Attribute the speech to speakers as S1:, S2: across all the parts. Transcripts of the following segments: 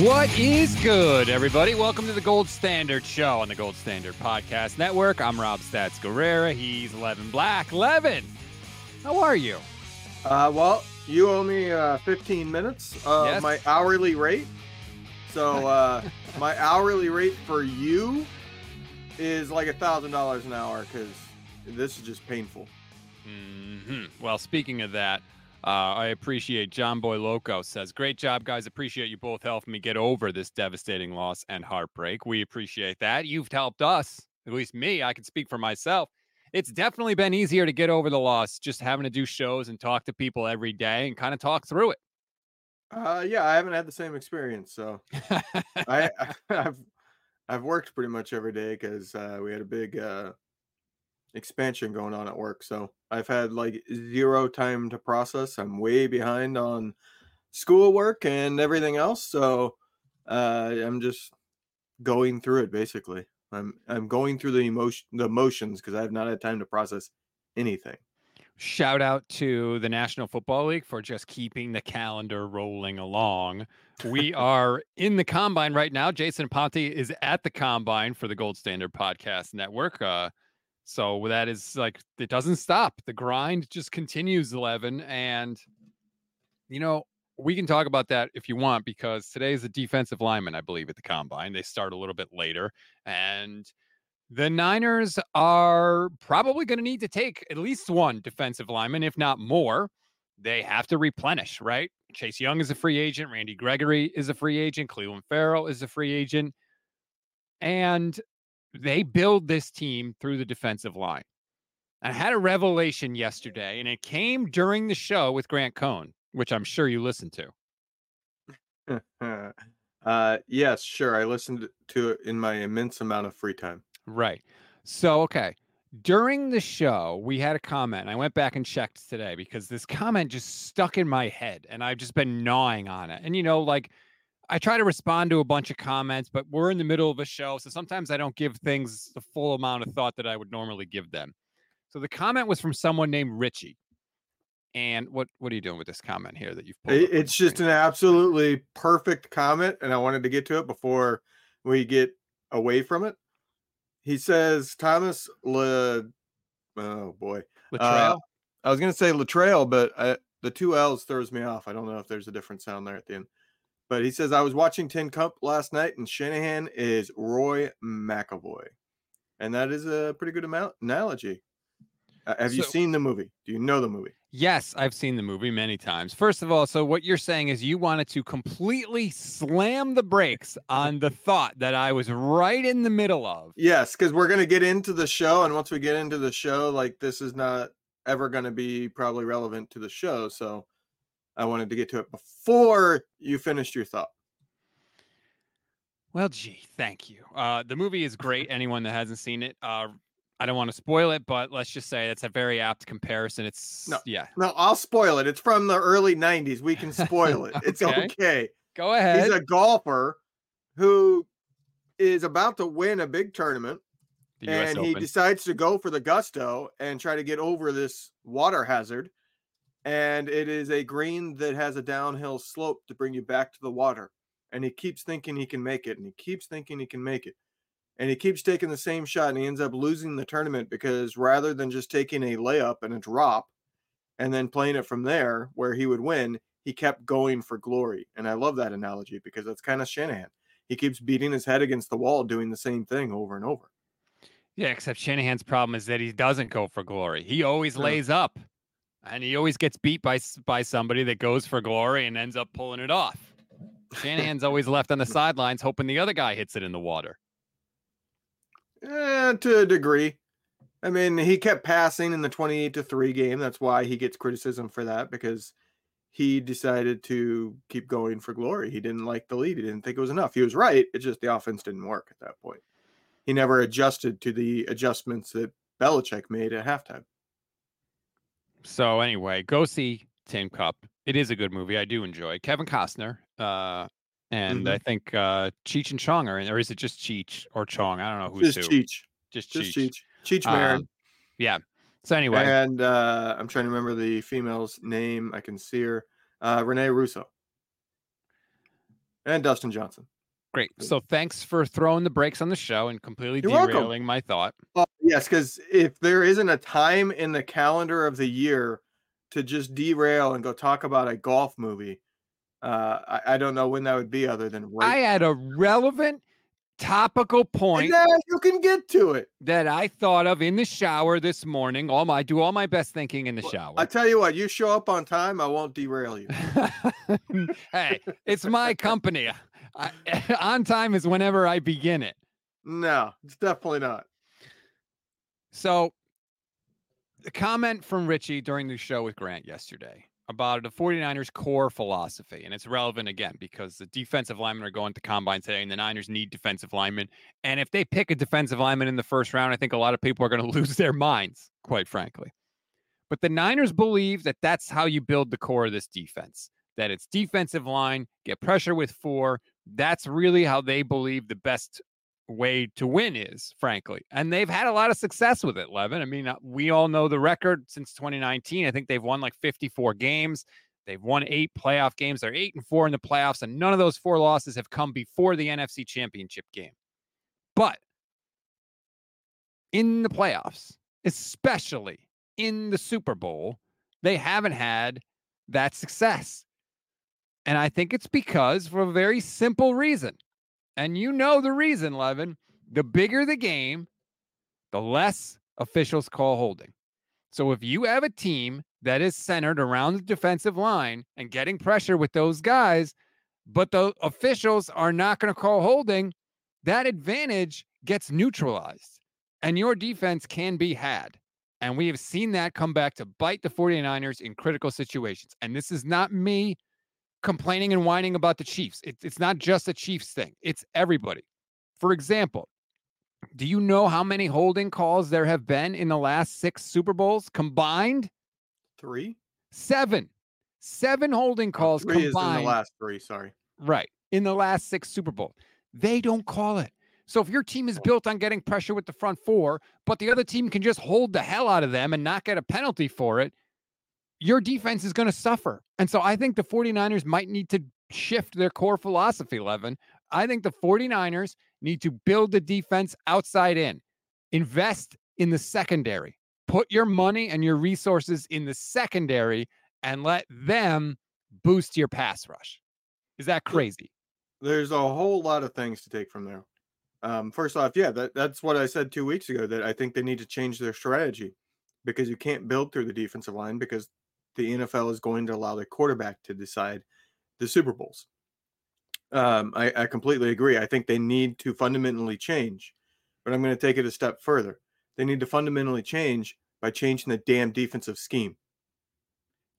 S1: What is good, everybody? Welcome to the Gold Standard Show on the Gold Standard Podcast Network. I'm Rob Stats Guerrera. He's Levin Black. Levin, how are you?
S2: Uh, well, you owe me uh, 15 minutes of
S1: Yes.
S2: my hourly rate. So uh, my hourly rate for you is like a thousand dollars an hour because this is just painful.
S1: hmm Well, speaking of that, uh, I appreciate John Boy Loco says, Great job, guys. Appreciate you both helping me get over this devastating loss and heartbreak. We appreciate that. You've helped us, at least me. I can speak for myself. It's definitely been easier to get over the loss just having to do shows and talk to people every day and kind of talk through it.
S2: Uh, yeah, I haven't had the same experience, so I, I've I've worked pretty much every day because uh, we had a big uh, expansion going on at work. So I've had like zero time to process. I'm way behind on schoolwork and everything else. So uh, I'm just going through it basically. I'm I'm going through the emotion the emotions because I have not had time to process anything.
S1: Shout out to the National Football League for just keeping the calendar rolling along. We are in the combine right now. Jason Ponte is at the combine for the Gold Standard Podcast Network. Uh, so that is like it doesn't stop. The grind just continues, Levin, and you know we can talk about that if you want because today is a defensive lineman, I believe, at the combine. They start a little bit later, and the Niners are probably going to need to take at least one defensive lineman, if not more. They have to replenish, right? Chase Young is a free agent. Randy Gregory is a free agent. Clelin Ferrell is a free agent. And they build this team through the defensive line. I had a revelation yesterday, and it came during the show with Grant Cohn, which I'm sure you listened to.
S2: uh, yes, sure. I listened to it in my immense amount of free time.
S1: Right. So, okay. During the show, we had a comment. and I went back and checked today because this comment just stuck in my head and I've just been gnawing on it. And, you know, like I try to respond to a bunch of comments, but we're in the middle of a show. So sometimes I don't give things the full amount of thought that I would normally give them. So the comment was from someone named Richie. And what what are you doing with this comment here that you've pulled?
S2: It-
S1: up on
S2: it's just
S1: screen?
S2: an absolutely perfect comment, and I wanted to get to it before we get away from it. He says Thomas Le. Oh boy,
S1: Latrell?
S2: uh, I was gonna say Latrell, but I, the two L's throws me off. I don't know if there's a different sound there at the end. But he says I was watching Tin Cup last night, and Shanahan is Roy McAvoy, and that is a pretty good amount analogy. Uh, have you seen the movie? Do you know the movie?
S1: Yes, I've seen the movie many times. First of all, so what you're saying is you wanted to completely slam the brakes on the thought that I was right in the middle of.
S2: Yes, because we're gonna get into the show, and once we get into the show, like this is not ever gonna be probably relevant to the show. So I wanted to get to it before you finished your thought.
S1: Well, gee, thank you. Uh, the movie is great. Anyone that hasn't seen it, uh, I don't want to spoil it, but let's just say it's a very apt comparison. It's
S2: No.
S1: yeah.
S2: No, I'll spoil it. It's from the early 90s. We can spoil it. It's
S1: Okay.
S2: okay.
S1: Go ahead.
S2: He's a golfer who is about to win a big tournament and he decides to go for the gusto and try to get over this water hazard. And it is a green that has a downhill slope to bring you back to the water. And he keeps thinking he can make it, and he keeps thinking he can make it. And he keeps taking the same shot, and he ends up losing the tournament because rather than just taking a layup and a drop and then playing it from there where he would win, he kept going for glory. And I love that analogy because that's kind of Shanahan. He keeps beating his head against the wall, doing the same thing over and over.
S1: Yeah, except Shanahan's problem is that he doesn't go for glory. He always lays up, and he always gets beat by by somebody that goes for glory and ends up pulling it off. Shanahan's always left on the sidelines, hoping the other guy hits it in the water.
S2: Eh, to a degree. I mean, he kept passing in the 28 to 3 game. That's why he gets criticism for that because he decided to keep going for glory. He didn't like the lead. He didn't think it was enough. He was right. It's just the offense didn't work at that point. He never adjusted to the adjustments that Belichick made at halftime.
S1: So anyway, go see Tin Cup. It is a good movie. I do enjoy. Kevin Costner, uh, and I think uh, Cheech and Chong are in, or is it just Cheech or Chong? I don't know who's
S2: Just
S1: who.
S2: Cheech.
S1: Just
S2: Just
S1: Cheech.
S2: Cheech. Cheech Marin.
S1: Um, yeah. So anyway,
S2: And uh, I'm trying to remember the female's name. I can see her. Uh, Renee Russo. And Dustin Johnson.
S1: Great. So thanks for throwing the brakes on the show and completely
S2: You're welcome.
S1: derailing my thought.
S2: Oh, yes, because if there isn't a time in the calendar of the year to just derail and go talk about a golf movie, uh, I, I don't know when that would be other than
S1: I had a relevant, topical point
S2: yeah, you can get to it.
S1: that I thought of in the shower this morning. All my I do all my best thinking in the
S2: Well,
S1: shower.
S2: I tell you what, you show up on time, I won't derail you.
S1: hey, it's my company. I, on time is whenever I begin it.
S2: No, it's definitely not.
S1: So, the comment from Richie during the show with Grant yesterday about the 49ers core philosophy, and it's relevant again because the defensive linemen are going to combine today, and the Niners need defensive linemen. And if they pick a defensive lineman in the first round, I think a lot of people are going to lose their minds, quite frankly. But the Niners believe that that's how you build the core of this defense. That it's defensive line, get pressure with four. That's really how they believe the best way to win is, frankly. And they've had a lot of success with it, Levin. I mean, uh, we all know the record since 2019. I think they've won like 54 games. They've won eight playoff games. They're eight and four in the playoffs, and none of those four losses have come before the NFC championship game. But in the playoffs, especially in the Super Bowl, they haven't had that success. And I think it's because for a very simple reason. And you know the reason, Levin. The bigger the game, the less officials call holding. So if you have a team that is centered around the defensive line and getting pressure with those guys, but the officials are not going to call holding, that advantage gets neutralized and your defense can be had. And we have seen that come back to bite the 49ers in critical situations. And this is not me complaining and whining about the Chiefs. It, it's not just a Chiefs thing, it's everybody. For example, do you know how many holding calls there have been in the last six Super Bowls combined?
S2: Three?
S1: Seven. Seven holding
S2: Oh,
S1: calls
S2: three is in the last three. Sorry.
S1: Right. In the last six Super Bowl. They don't call it. So if your team is oh. built on getting pressure with the front four, but the other team can just hold the hell out of them and not get a penalty for it, your defense is going to suffer. And so I think the 49ers might need to shift their core philosophy, Levin. I think the 49ers need to build the defense outside in, invest in the secondary, put your money and your resources in the secondary, and let them boost your pass rush. Is that crazy?
S2: There's a whole lot of things to take from there. Um, first off, yeah, that, that's what I said two weeks ago that I think they need to change their strategy because you can't build through the defensive line because the NFL is going to allow the quarterback to decide the Super Bowls. Um, I, I completely agree. I think they need to fundamentally change, but I'm going to take it a step further. They need to fundamentally change by changing the damn defensive scheme.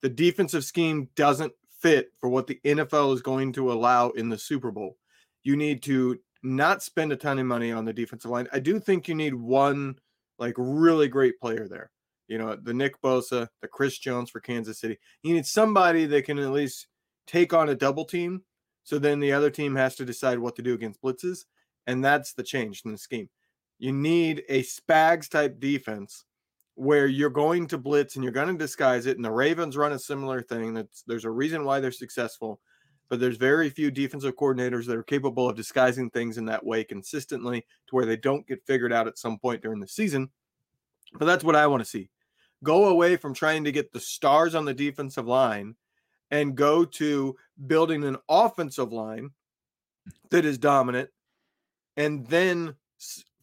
S2: The defensive scheme doesn't fit for what the NFL is going to allow in the Super Bowl. You need to not spend a ton of money on the defensive line. I do think you need one like really great player there. You know, the Nick Bosa, the Chris Jones for Kansas City. You need somebody that can at least take on a double team. So then the other team has to decide what to do against blitzes. And that's the change in the scheme. You need a Spags type defense where you're going to blitz and you're going to disguise it. And the Ravens run a similar thing. That's there's a reason why they're successful, but there's very few defensive coordinators that are capable of disguising things in that way consistently to where they don't get figured out at some point during the season. But that's what I want to see. Go away from trying to get the stars on the defensive line and go to building an offensive line that is dominant and then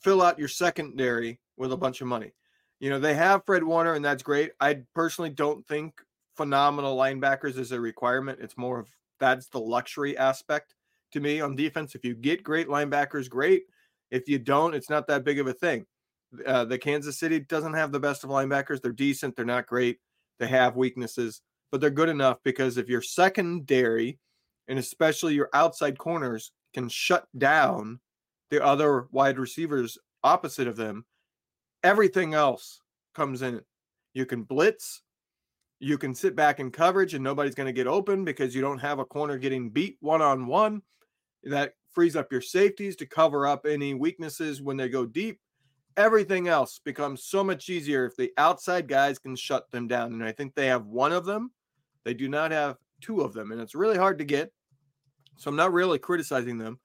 S2: fill out your secondary with a bunch of money. You know, they have Fred Warner, and that's great. I personally don't think phenomenal linebackers is a requirement. It's more of that's the luxury aspect to me on defense. If you get great linebackers, great. If you don't, it's not that big of a thing. Uh, the Kansas City doesn't have the best of linebackers. They're decent. They're not great. They have weaknesses, but they're good enough because if your secondary and especially your outside corners can shut down the other wide receivers opposite of them, everything else comes in. You can blitz, you can sit back in coverage and nobody's going to get open because you don't have a corner getting beat one on one. That frees up your safeties to cover up any weaknesses when they go deep. Everything else becomes so much easier if the outside guys can shut them down. And I think they have one of them. They do not have two of them. And it's really hard to get. So I'm not really criticizing them.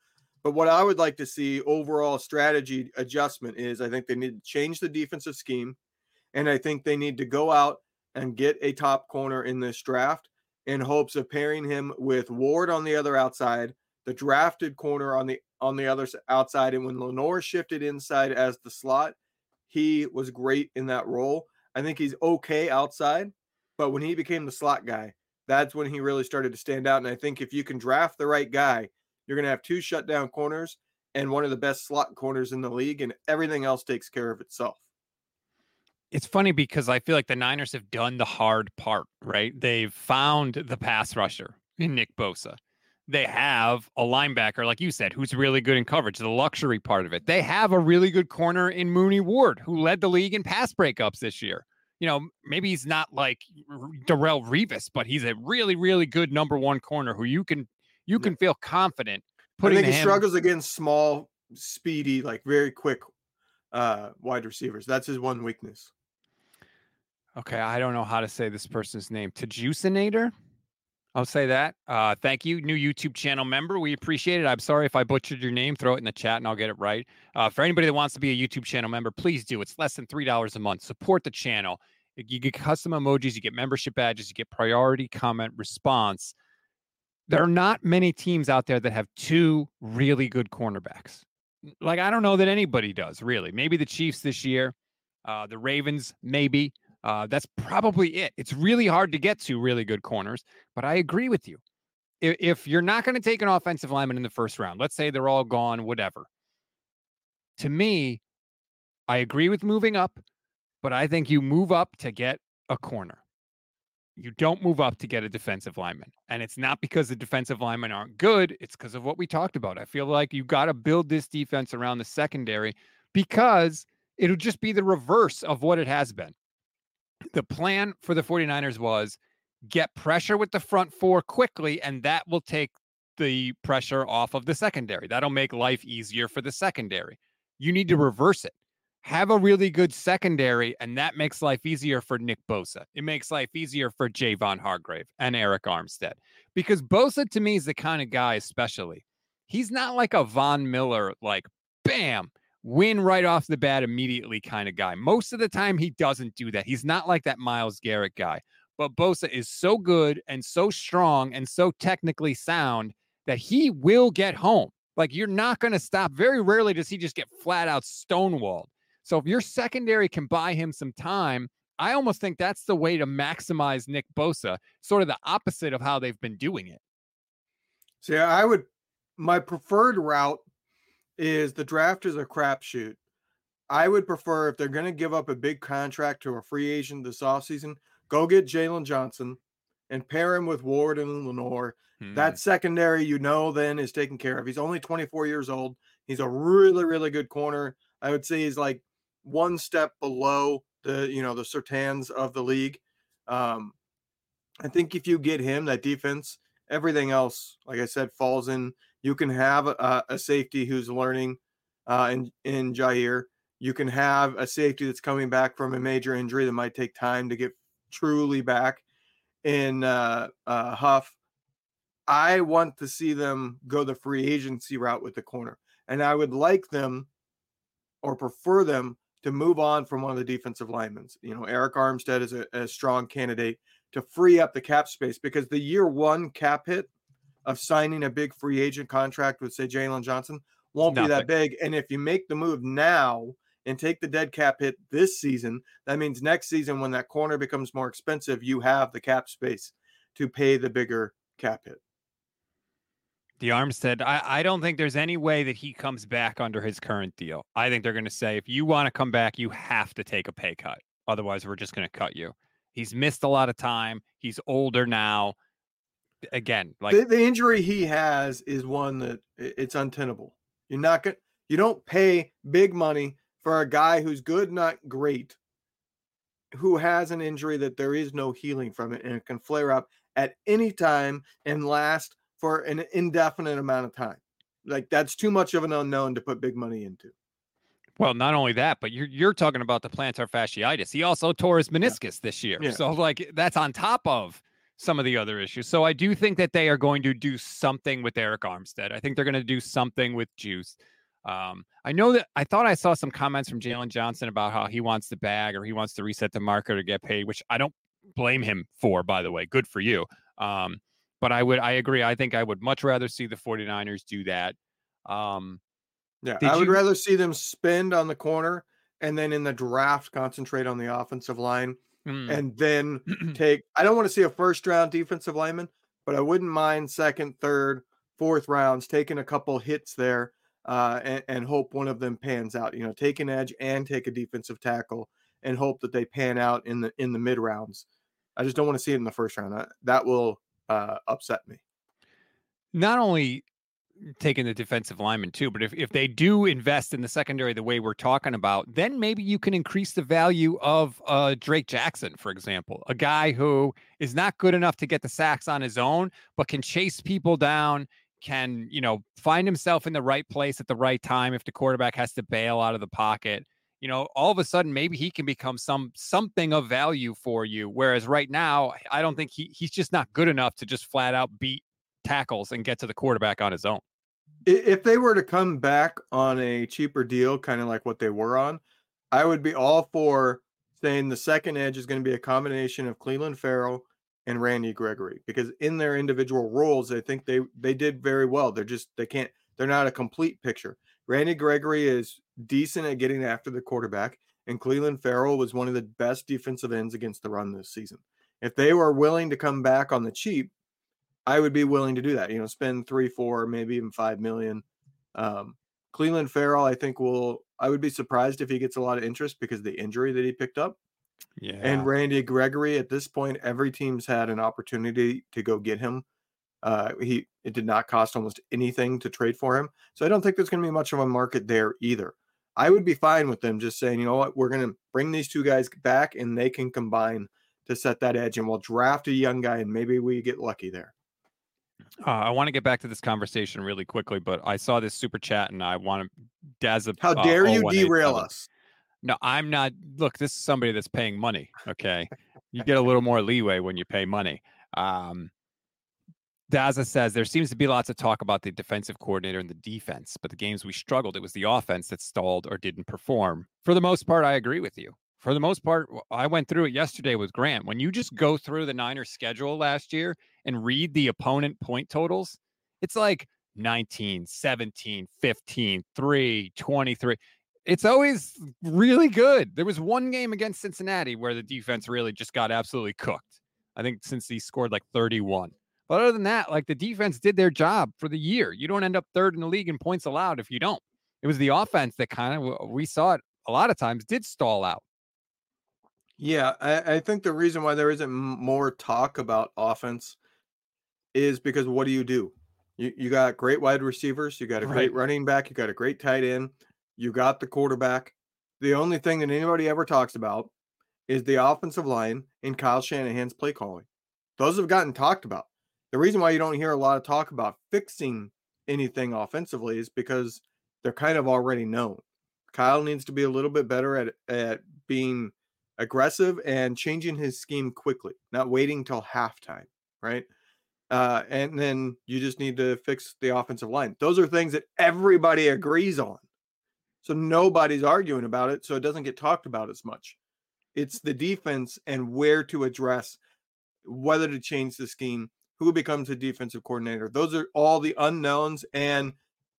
S2: But what I would like to see overall strategy adjustment is I think they need to change the defensive scheme. And I think they need to go out and get a top corner in this draft in hopes of pairing him with Ward on the other outside, the drafted corner on the on the other outside. And when Lenoir shifted inside as the slot, he was great in that role. I think he's okay outside, but when he became the slot guy, that's when he really started to stand out. And I think if you can draft the right guy, you're going to have two shutdown corners and one of the best slot corners in the league, and everything else takes care of itself.
S1: It's funny because I feel like the Niners have done the hard part, right? They've found the pass rusher in Nick Bosa. They have a linebacker, like you said, who's really good in coverage, the luxury part of it. They have a really good corner in Mooney Ward, who led the league in pass breakups this year. You know, maybe he's not like Darrelle Revis, but he's a really, really good number one corner who you can you can feel confident
S2: putting. I think he struggles against small, speedy, like very quick uh, wide receivers. That's his one weakness.
S1: Okay, I don't know how to say this person's name. Tajucinator. I'll say that. Uh, thank you, new YouTube channel member. We appreciate it. I'm sorry if I butchered your name. Throw it in the chat and I'll get it right. Uh, for anybody that wants to be a YouTube channel member, please do. It's less than three dollars a month. Support the channel. You get custom emojis, you get membership badges, you get priority comment response there are not many teams out there that have two really good cornerbacks. Like I don't know that anybody does really. Maybe the Chiefs this year, uh, the Ravens maybe. Uh, that's probably it. It's really hard to get to really good corners, but I agree with you. If, if you're not going to take an offensive lineman in the first round, let's say they're all gone, whatever. To me, I agree with moving up, but I think you move up to get a corner. You don't move up to get a defensive lineman. And it's not because the defensive linemen aren't good. It's because of what we talked about. I feel like you got to build this defense around the secondary because it'll just be the reverse of what it has been. The plan for the 49ers was get pressure with the front four quickly, and that will take the pressure off of the secondary. That'll make life easier for the secondary. You need to mm-hmm. reverse it have a really good secondary, and that makes life easier for Nick Bosa. It makes life easier for Javon Hargrave and Arik Armstead because Bosa to me is the kind of guy, especially. He's not like a Von Miller, like bam, win right off the bat immediately kind of guy. Most of the time, he doesn't do that. He's not like that Myles Garrett guy. But Bosa is so good and so strong and so technically sound that he will get home. Like you're not going to stop. Very rarely does he just get flat out stonewalled. So if your secondary can buy him some time, I almost think that's the way to maximize Nick Bosa, sort of the opposite of how they've been doing it.
S2: See, I would my preferred route is the draft is a crapshoot. I would prefer if they're going to give up a big contract to a free agent this offseason, go get Jaylon Johnson and pair him with Ward and Lenoir. Hmm. That secondary, you know, then is taken care of. He's only 24 years old. He's a really, really good corner. I would say he's like one step below the you know the Surtains of the league. Um, I think if you get him that defense, everything else, like I said, falls in. You can have a, a safety who's learning uh, in in Ji'Ayir. You can have a safety that's coming back from a major injury that might take time to get truly back in uh, uh, Huff. I want to see them go the free agency route with the corner, and I would like them or prefer them to move on from one of the defensive linemen. You know, Arik Armstead is a, a strong candidate to free up the cap space because the year one cap hit of signing a big free agent contract with, say, Jaylon Johnson won't Nothing. be that big. And if you make the move now and take the dead cap hit this season, that means next season, when that corner becomes more expensive, you have the cap space to pay the bigger cap hit.
S1: The Armstead, I, I don't think there's any way that he comes back under his current deal. I think they're going to say, if you want to come back, you have to take a pay cut. Otherwise, we're just going to cut you. He's missed a lot of time. He's older now. Again, like
S2: the, the injury he has is one that it's untenable. You're not going you don't pay big money for a guy who's good, not great, who has an injury that there is no healing from it and it can flare up at any time and last for an indefinite amount of time. Like that's too much of an unknown to put big money into.
S1: Well, not only that, but you're you're talking about the plantar fasciitis. He also tore his meniscus yeah. this year. Yeah. So like that's on top of some of the other issues. So I do think that they are going to do something with Arik Armstead. I think they're going to do something with Juice. Um, I know that I thought I saw some comments from Jaylon Johnson about how he wants the bag or he wants to reset the market or get paid, which I don't blame him for, by the way. Good for you. Um, but I would, I agree. I think I would much rather see the 49ers do that. Um,
S2: yeah, I would you... rather see them spend on the corner and then in the draft concentrate on the offensive line mm. and then take. I don't want to see a first round defensive lineman, but I wouldn't mind second, third, fourth rounds taking a couple hits there uh, and, and hope one of them pans out. You know, take an edge and take a defensive tackle and hope that they pan out in the in the mid rounds. I just don't want to see it in the first round. That that will uh, upset me.
S1: Not only taking the defensive lineman too. But if, if they do invest in the secondary the way we're talking about, then maybe you can increase the value of uh, Drake Jackson, for example, a guy who is not good enough to get the sacks on his own, but can chase people down, can, you know, find himself in the right place at the right time if the quarterback has to bail out of the pocket. You know, all of a sudden, maybe he can become some something of value for you. Whereas right now, I don't think he he's just not good enough to just flat out beat tackles and get to the quarterback on his own
S2: if they were to come back on a cheaper deal, kind of like what they were on, I would be all for saying the second edge is going to be a combination of Clelin Ferrell and Randy Gregory because in their individual roles, I think they they did very well. They're just they can't they're not a complete picture. Randy Gregory is decent at getting after the quarterback, and Clelin Ferrell was one of the best defensive ends against the run this season. If they were willing to come back on the cheap, I would be willing to do that. You know, spend three, four, maybe even five million. Um, Clelin Ferrell, I think will. I would be surprised if he gets a lot of interest because the injury that he picked up. Yeah. And Randy Gregory, at this point, every team's had an opportunity to go get him. Uh, he it did not cost almost anything to trade for him, so I don't think there's going to be much of a market there either. I would be fine with them just saying, you know what, we're going to bring these two guys back and they can combine to set that edge, and we'll draft a young guy and maybe we get lucky there.
S1: Uh, I want to get back to this conversation really quickly, but I saw this super chat and I want to Daz.
S2: How uh, dare you derail us?
S1: No, I'm not. Look, this is somebody that's paying money. Okay, you get a little more leeway when you pay money. Um, Daza says there seems to be lots of talk about the defensive coordinator and the defense, but the games we struggled, it was the offense that stalled or didn't perform. For the most part, I agree with you. For the most part, I went through it yesterday with Grant. When you just go through the Niners schedule last year and read the opponent point totals, it's like 19, 17, 15, 3, 23. It's always really good. There was one game against Cincinnati where the defense really just got absolutely cooked. I think Cincy scored like 31. But other than that, like the defense did their job for the year. You don't end up third in the league in points allowed if you don't. It was the offense that kind of, we saw it a lot of times, did stall out.
S2: Yeah, I, I think the reason why there isn't more talk about offense is because what do you do? You you got great wide receivers, you got a great right. running back, you got a great tight end, you got the quarterback. the only thing that anybody ever talks about is the offensive line and Kyle Shanahan's play calling. Those have gotten talked about. The reason why you don't hear a lot of talk about fixing anything offensively is because they're kind of already known. Kyle needs to be a little bit better at at being aggressive and changing his scheme quickly, not waiting till halftime, right? Uh, and then you just need to fix the offensive line. Those are things that everybody agrees on. So nobody's arguing about it. So it doesn't get talked about as much. It's the defense and where to address whether to change the scheme, who becomes a defensive coordinator. Those are all the unknowns. And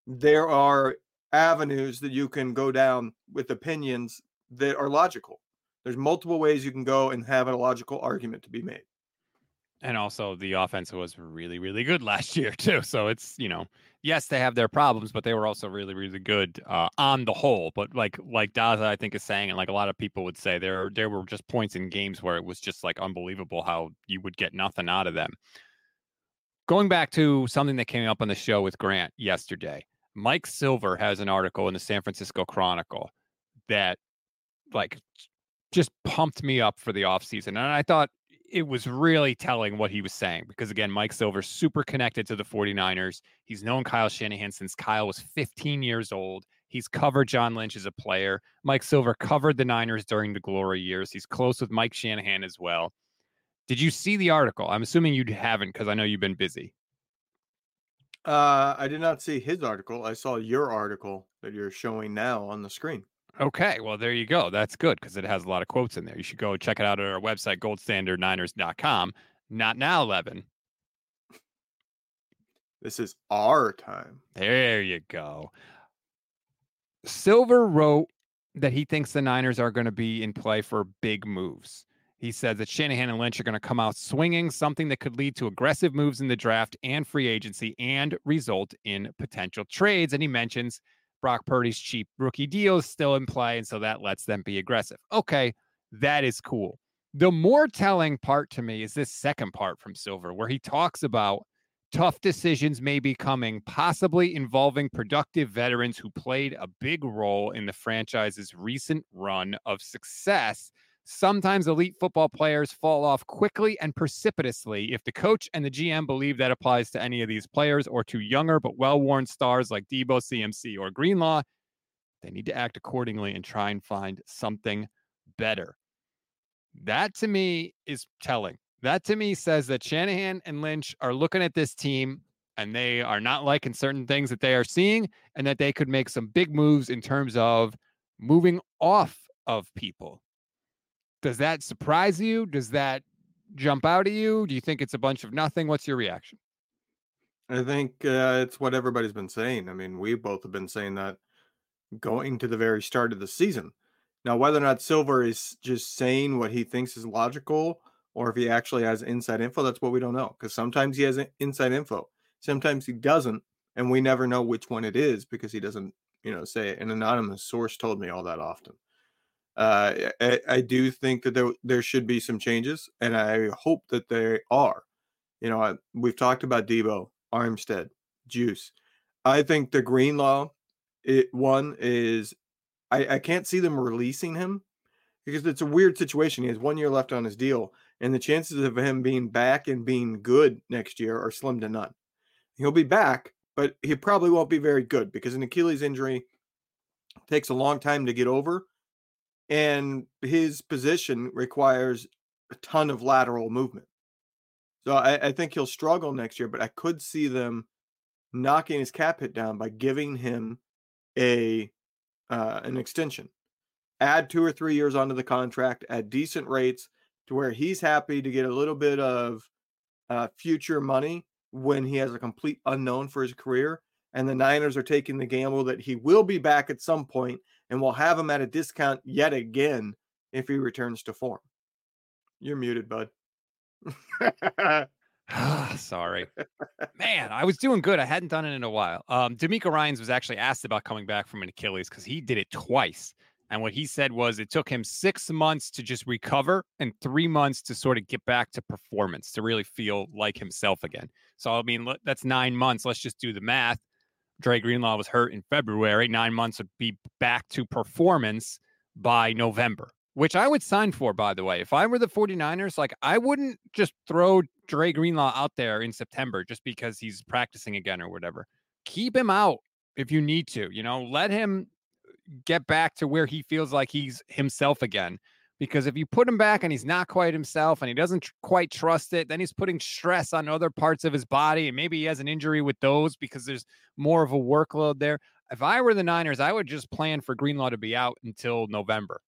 S2: there are avenues that you can go down with opinions that are logical. There's multiple ways you can go and have a logical argument to be made.
S1: And also, the offense was really, really good last year too. So it's you know, yes, they have their problems, but they were also really, really good uh, on the whole. But like like Daza, I think is saying, and like a lot of people would say, there there were just points in games where it was just like unbelievable how you would get nothing out of them. Going back to something that came up on the show with Grant yesterday, Mike Silver has an article in the San Francisco Chronicle that like just pumped me up for the offseason. And I thought it was really telling what he was saying because again, Mike Silver's super connected to the 49ers. He's known Kyle Shanahan since Kyle was 15 years old. He's covered John Lynch as a player. Mike Silver covered the Niners during the glory years. He's close with Mike Shanahan as well. Did you see the article? I'm assuming you haven't because I know you've been busy.
S2: Uh, I did not see his article. I saw your article that you're showing now on the screen.
S1: Okay, well there you go. That's good because it has a lot of quotes in there. You should go check it out at our website, goldstandardniners.com. Not now, Levin.
S2: This is our time.
S1: There you go. Silver wrote that he thinks the Niners are going to be in play for big moves. He said that Shanahan and Lynch are going to come out swinging, something that could lead to aggressive moves in the draft and free agency and result in potential trades. And he mentions Brock Purdy's cheap rookie deal is still in play. And so that lets them be aggressive. Okay, that is cool. The more telling part to me is this second part from Silver, where he talks about tough decisions may be coming, possibly involving productive veterans who played a big role in the franchise's recent run of success. Sometimes elite football players fall off quickly and precipitously. If the coach and the GM believe that applies to any of these players or to younger but well worn stars like Deebo, CMC, or Greenlaw, they need to act accordingly and try and find something better. That to me is telling. That to me says that Shanahan and Lynch are looking at this team and they are not liking certain things that they are seeing and that they could make some big moves in terms of moving off of people does that surprise you? Does that jump out at you? Do you think it's a bunch of nothing? What's your reaction?
S2: I think uh, it's what everybody's been saying. I mean, we both have been saying that going to the very start of the season. Now, whether or not Silver is just saying what he thinks is logical or if he actually has inside info, that's what we don't know. Because sometimes he has inside info, sometimes he doesn't, and we never know which one it is because he doesn't, you know, say an anonymous source told me all that often. Uh, I, I, do think that there there should be some changes, and I hope that they are. You know, I, we've talked about Deebo, Armstead, Juice. I think the Greenlaw, it one is, I, I can't see them releasing him because it's a weird situation. He has one year left on his deal, and the chances of him being back and being good next year are slim to none. He'll be back, but he probably won't be very good because an Achilles injury takes a long time to get over and his position requires a ton of lateral movement. So I, I, think he'll struggle next year, but I could see them knocking his cap hit down by giving him a uh, an extension. Add two or three years onto the contract at decent rates to where he's happy to get a little bit of uh, future money when he has a complete unknown for his career. And the Niners are taking the gamble that he will be back at some point and we'll have him at a discount yet again if he returns to form. You're muted, bud.
S1: Sorry. Man, I was doing good. I hadn't done it in a while. Um, DeMeco Ryans was actually asked about coming back from an Achilles because he did it twice. And what he said was it took him six months to just recover and three months to sort of get back to performance to really feel like himself again. So, I mean, that's nine months. Let's just do the math. Dre Greenlaw was hurt in February. Nine months would be back to performance. by November, which I would sign for, by the way. If I were the 49ers, like I wouldn't just throw Dre Greenlaw out there in September just because he's practicing again or whatever. Keep him out if you need to, you know, let him get back to where he feels like he's himself again. Because if you put him back and he's not quite himself and he doesn't tr- quite trust it, then he's putting stress on other parts of his body. And maybe he has an injury with those because there's more of a workload there. If I were the Niners, I would just plan for Greenlaw to be out until November.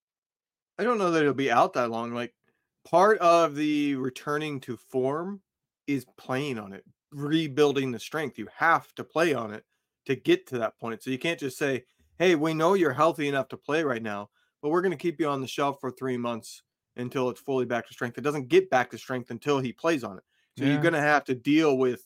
S2: I don't know that it'll be out that long. Like part of the returning to form is playing on it, rebuilding the strength. You have to play on it to get to that point. So you can't just say, hey, we know you're healthy enough to play right now, but we're going to keep you on the shelf for three months until it's fully back to strength. It doesn't get back to strength until he plays on it. So yeah. you're going to have to deal with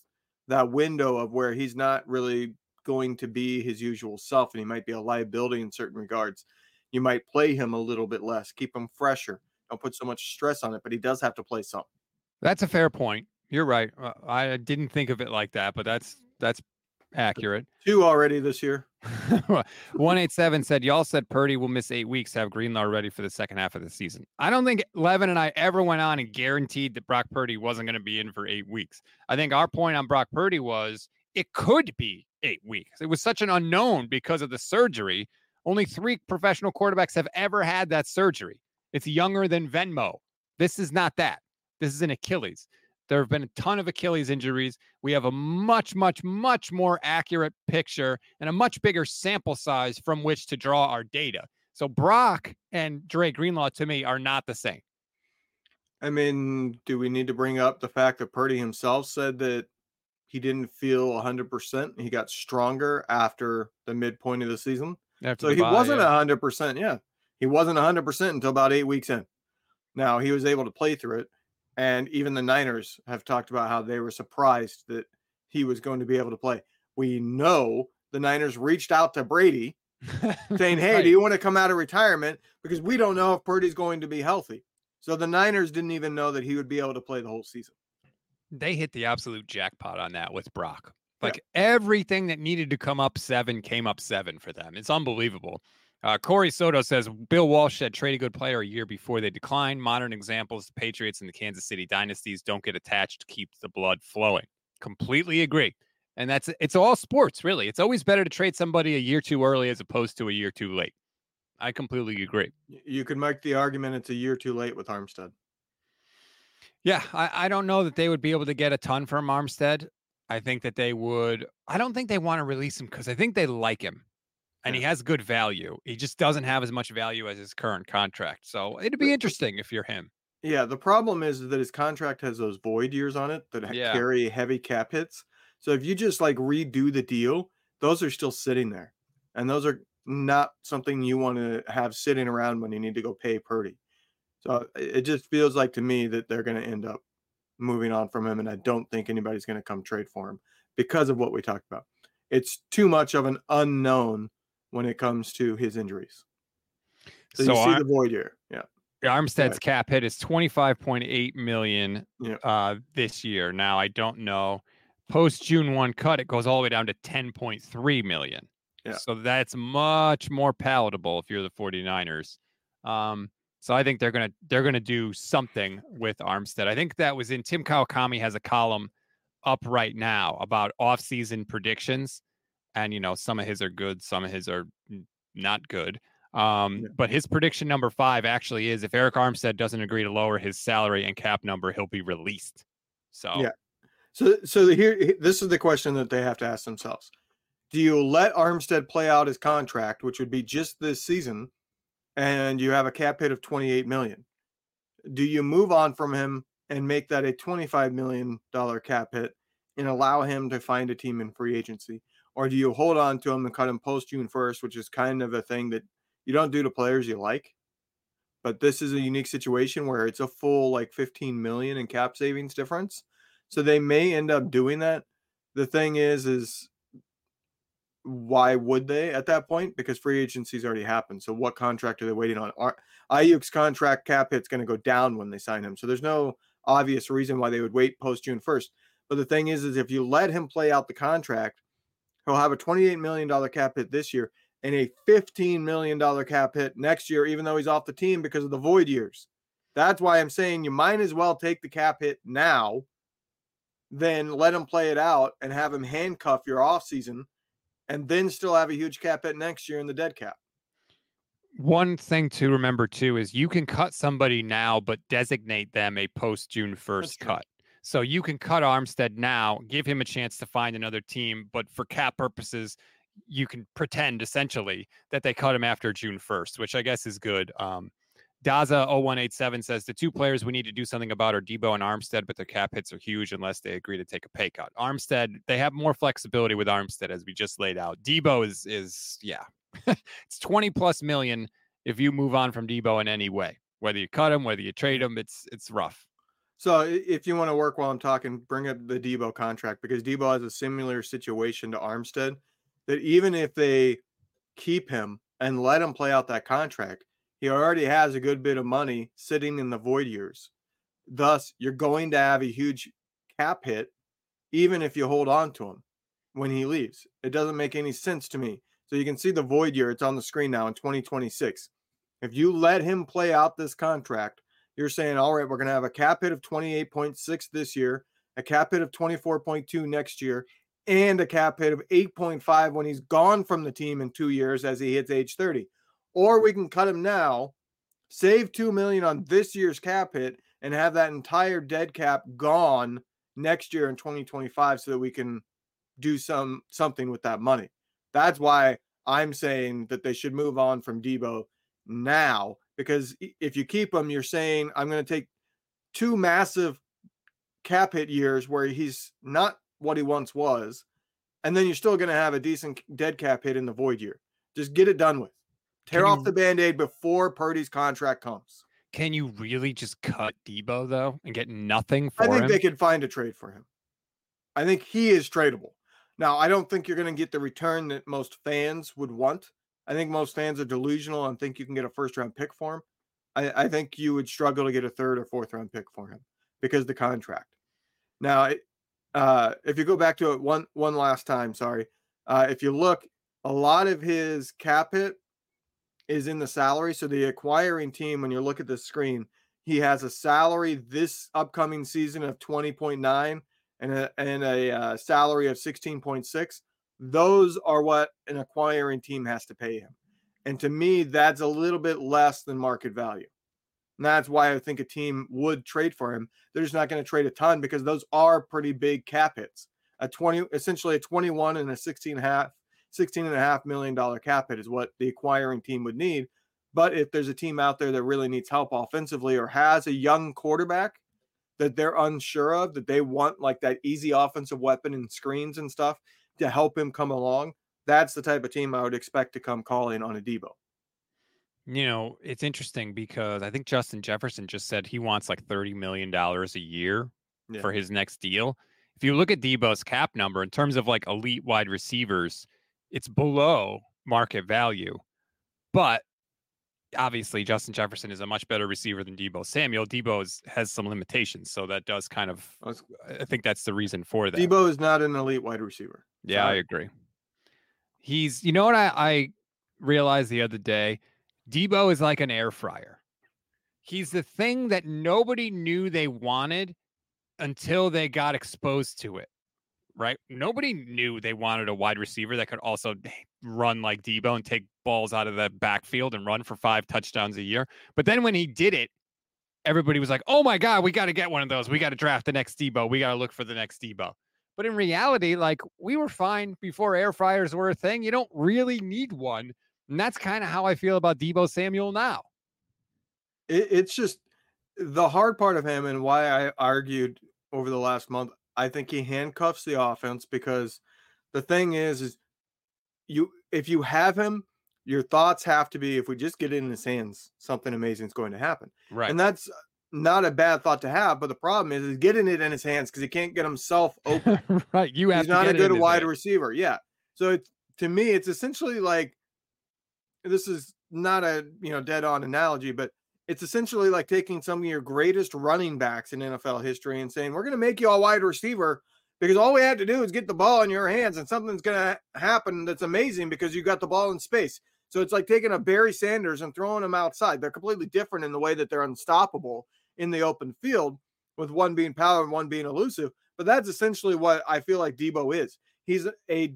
S2: that window of where he's not really going to be his usual self and he might be a liability in certain regards. You might play him a little bit less, keep him fresher. Don't put so much stress on it, but he does have to play some.
S1: That's a fair point. You're right. Uh, I didn't think of it like that, but that's that's accurate.
S2: Two already this year.
S1: 187 said, Y'all said Purdy will miss eight weeks have Greenlaw ready for the second half of the season. I don't think Levin and I ever went on and guaranteed that Brock Purdy wasn't going to be in for eight weeks. I think our point on Brock Purdy was it could be eight weeks. It was such an unknown because of the surgery. Only three professional quarterbacks have ever had that surgery. It's younger than Venmo. This is not that. This is an Achilles. There have been a ton of Achilles injuries. We have a much, much, much more accurate picture and a much bigger sample size from which to draw our data. So Brock and Dre Greenlaw to me are not the same.
S2: I mean, do we need to bring up the fact that Purdy himself said that he didn't feel 100%? He got stronger after the midpoint of the season. After so he bye, wasn't yeah. 100%. Yeah. He wasn't 100% until about eight weeks in. Now he was able to play through it. And even the Niners have talked about how they were surprised that he was going to be able to play. We know the Niners reached out to Brady saying, Hey, right. do you want to come out of retirement? Because we don't know if Purdy's going to be healthy. So the Niners didn't even know that he would be able to play the whole season.
S1: They hit the absolute jackpot on that with Brock. Like yeah. everything that needed to come up seven came up seven for them. It's unbelievable. Uh, Corey Soto says Bill Walsh said trade a good player a year before they decline. Modern examples, the Patriots and the Kansas City dynasties don't get attached to keep the blood flowing. Completely agree. And that's it's all sports, really. It's always better to trade somebody a year too early as opposed to a year too late. I completely agree.
S2: You could make the argument it's a year too late with Armstead.
S1: Yeah, I, I don't know that they would be able to get a ton from Armstead. I think that they would. I don't think they want to release him because I think they like him and he has good value. He just doesn't have as much value as his current contract. So it'd be interesting if you're him.
S2: Yeah, the problem is that his contract has those void years on it that yeah. carry heavy cap hits. So if you just like redo the deal, those are still sitting there. And those are not something you want to have sitting around when you need to go pay Purdy. So it just feels like to me that they're going to end up moving on from him. And I don't think anybody's going to come trade for him because of what we talked about. It's too much of an unknown when it comes to his injuries. So, so you see the void here. Yeah.
S1: Armstead's cap hit is 25.8 million yeah. uh, this year. Now I don't know. Post June 1 cut, it goes all the way down to 10.3 million. Yeah. So that's much more palatable if you're the 49ers. Um, so I think they're gonna they're gonna do something with Armstead. I think that was in Tim Kawakami has a column up right now about offseason predictions and you know some of his are good, some of his are not good. Um, yeah. But his prediction number five actually is if Arik Armstead doesn't agree to lower his salary and cap number, he'll be released. So
S2: yeah. So so here this is the question that they have to ask themselves. Do you let Armstead play out his contract, which would be just this season, and you have a cap hit of 28 million? Do you move on from him and make that a 25 million dollar cap hit and allow him to find a team in free agency? Or do you hold on to him and cut him post June 1st, which is kind of a thing that you don't do to players you like? But this is a unique situation where it's a full like 15 million in cap savings difference. So they may end up doing that. The thing is, is why would they at that point? Because free agency's already happened. So what contract are they waiting on? Aiyuk's contract cap hit's going to go down when they sign him. So there's no obvious reason why they would wait post June 1st. But the thing is, is if you let him play out the contract, He'll have a $28 million cap hit this year. and a $15 million cap hit next year, even though he's off the team because of the void years. That's why I'm saying you might as well take the cap hit now than let him play it out and have him handcuff your offseason and then still have a huge cap hit next year in the dead cap.
S1: One thing to remember too is you can cut somebody now, but designate them a post June 1st cut. So you can cut Armstead now, give him a chance to find another team, but for cap purposes, you can pretend essentially that they cut him after June 1st, which I guess is good. Um, Daza 0187 says the two players we need to do something about are Deebo and Armstead, but their cap hits are huge unless they agree to take a pay cut. Armstead, they have more flexibility with Armstead as we just laid out. Deebo is is yeah, it's 20 plus million if you move on from Deebo in any way. Whether you cut him, whether you trade him, it's it's rough.
S2: So if you want to work while I'm talking, bring up the Deebo contract because Deebo has a similar situation to Armstead that even if they keep him and let him play out that contract, he already has a good bit of money sitting in the void years. Thus, you're going to have a huge cap hit even if you hold on to him when he leaves. It doesn't make any sense to me. So you can see the void year. It's on the screen now in 2026. If you let him play out this contract, you're saying, all right, we're going to have a cap hit of 28.6 this year, a cap hit of 24.2 next year, and a cap hit of 8.5 when he's gone from the team in two years as he hits age 30. Or we can cut him now, save 2 million on this year's cap hit, and have that entire dead cap gone next year in 2025 so that we can do some something with that money. That's why I'm saying that they should move on from Deebo now because if you keep him, you're saying I'm going to take two massive cap hit years where he's not what he once was, and then you're still going to have a decent dead cap hit in the void year. Just get it done with. Tear off the band aid before Purdy's contract comes.
S1: Can you really just cut Deebo though and get nothing for
S2: I think
S1: him?
S2: they could find a trade for him. I think he is tradable. Now, I don't think you're going to get the return that most fans would want. I think most fans are delusional and think you can get a first round pick for him. I, I think you would struggle to get a third or fourth round pick for him because the contract. Now, uh, if you go back to it one one last time, sorry, uh, if you look, a lot of his cap hit is in the salary. So the acquiring team, when you look at the screen, he has a salary this upcoming season of 20.9 and a, and a uh, salary of 16.6. Those are what an acquiring team has to pay him. And to me, that's a little bit less than market value. And that's why I think a team would trade for him. They're just not going to trade a ton because those are pretty big cap hits. A 20, essentially a 21 and a 16 and a half, 16 and a half million dollar cap hit is what the acquiring team would need. But if there's a team out there that really needs help offensively or has a young quarterback that they're unsure of, that they want like that easy offensive weapon and screens and stuff to help him come along, that's the type of team I would expect to come calling on a Deebo.
S1: You know, it's interesting because I think Justin Jefferson just said he wants like $30 million a year yeah. for his next deal. If you look at Deebo's cap number in terms of like elite wide receivers, it's below market value. But obviously Justin Jefferson is a much better receiver than Deebo Samuel. Deebo is, has some limitations, so that does kind of. I think that's the reason for that.
S2: Deebo is not an elite wide receiver.
S1: Yeah, Sorry. I agree. He's, you know what I, I realized the other day? Deebo is like an air fryer. He's the thing that nobody knew they wanted until they got exposed to it right? Nobody knew they wanted a wide receiver that could also run like Deebo and take balls out of the backfield and run for five touchdowns a year. But then when he did it, everybody was like, "Oh my god, we got to get one of those. We got to draft the next Deebo. We got to look for the next Deebo." But in reality, like we were fine before air fryers were a thing. You don't really need one, and that's kind of how I feel about Deebo Samuel now.
S2: It, it's just the hard part of him, and why I argued over the last month. I think he handcuffs the offense because the thing is, is you if you have him, your thoughts have to be if we just get it in his hands, something amazing is going to happen.
S1: Right.
S2: And that's not a bad thought to have, but the problem is, is getting it in his hands because he can't get himself open.
S1: right. You have
S2: He's not a good wide receiver. Yeah. So it's to me, it's essentially like this is not a you know dead on analogy, but it's essentially like taking some of your greatest running backs in NFL history and saying, we're going to make you a wide receiver, because all we had to do is get the ball in your hands and something's going to happen that's amazing because you got the ball in space. So it's like taking a Barry Sanders and throwing him outside. They're completely different in the way that they're unstoppable in the open field, with one being power and one being elusive. But that's essentially what I feel like Deebo is. He's a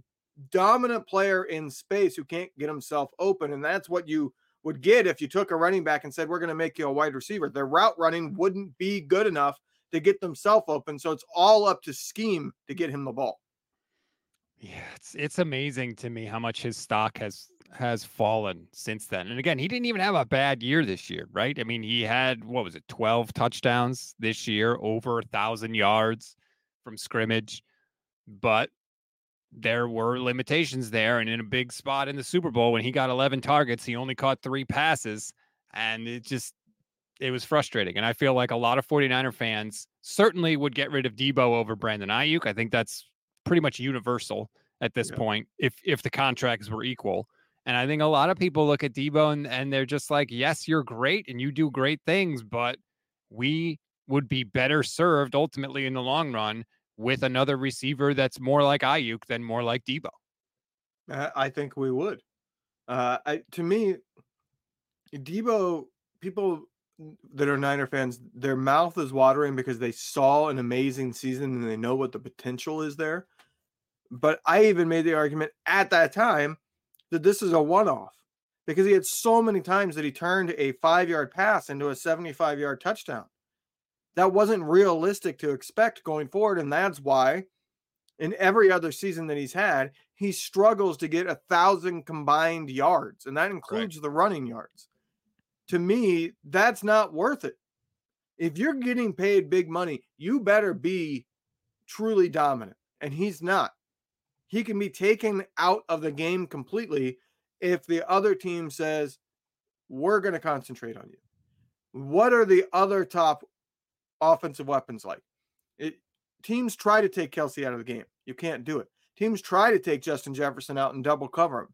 S2: dominant player in space who can't get himself open. And that's what you would get if you took a running back and said, We're going to make you a wide receiver. Their route running wouldn't be good enough to get themselves open. So it's all up to scheme to get him the ball.
S1: Yeah, it's it's amazing to me how much his stock has has fallen since then. And again, he didn't even have a bad year this year, right? I mean, he had what was it, 12 touchdowns this year, over a thousand yards from scrimmage, but there were limitations there. And in a big spot in the Super Bowl, when he got 11 targets, he only caught three passes. And it just it was frustrating. And I feel like a lot of 49er fans certainly would get rid of Deebo over Brandon Aiyuk. I think that's pretty much universal at this yeah. point if if the contracts were equal. And I think a lot of people look at Deebo and, and they're just like, yes, you're great and you do great things, but we would be better served ultimately in the long run with another receiver that's more like Aiyuk than more like Deebo.
S2: I think we would. Uh, I, to me, Deebo, people that are Niner fans, their mouth is watering because they saw an amazing season and they know what the potential is there. But I even made the argument at that time that this is a one off because he had so many times that he turned a five yard pass into a 75 yard touchdown. That wasn't realistic to expect going forward. And that's why in every other season that he's had, he struggles to get a thousand combined yards, and that includes right. the running yards to me, that's not worth it. If you're getting paid big money, you better be truly dominant. And he's not. He can be taken out of the game completely if the other team says, We're going to concentrate on you. What are the other top offensive weapons like? It, teams try to take Kelce out of the game. You can't do it. Teams try to take Justin Jefferson out and double cover him.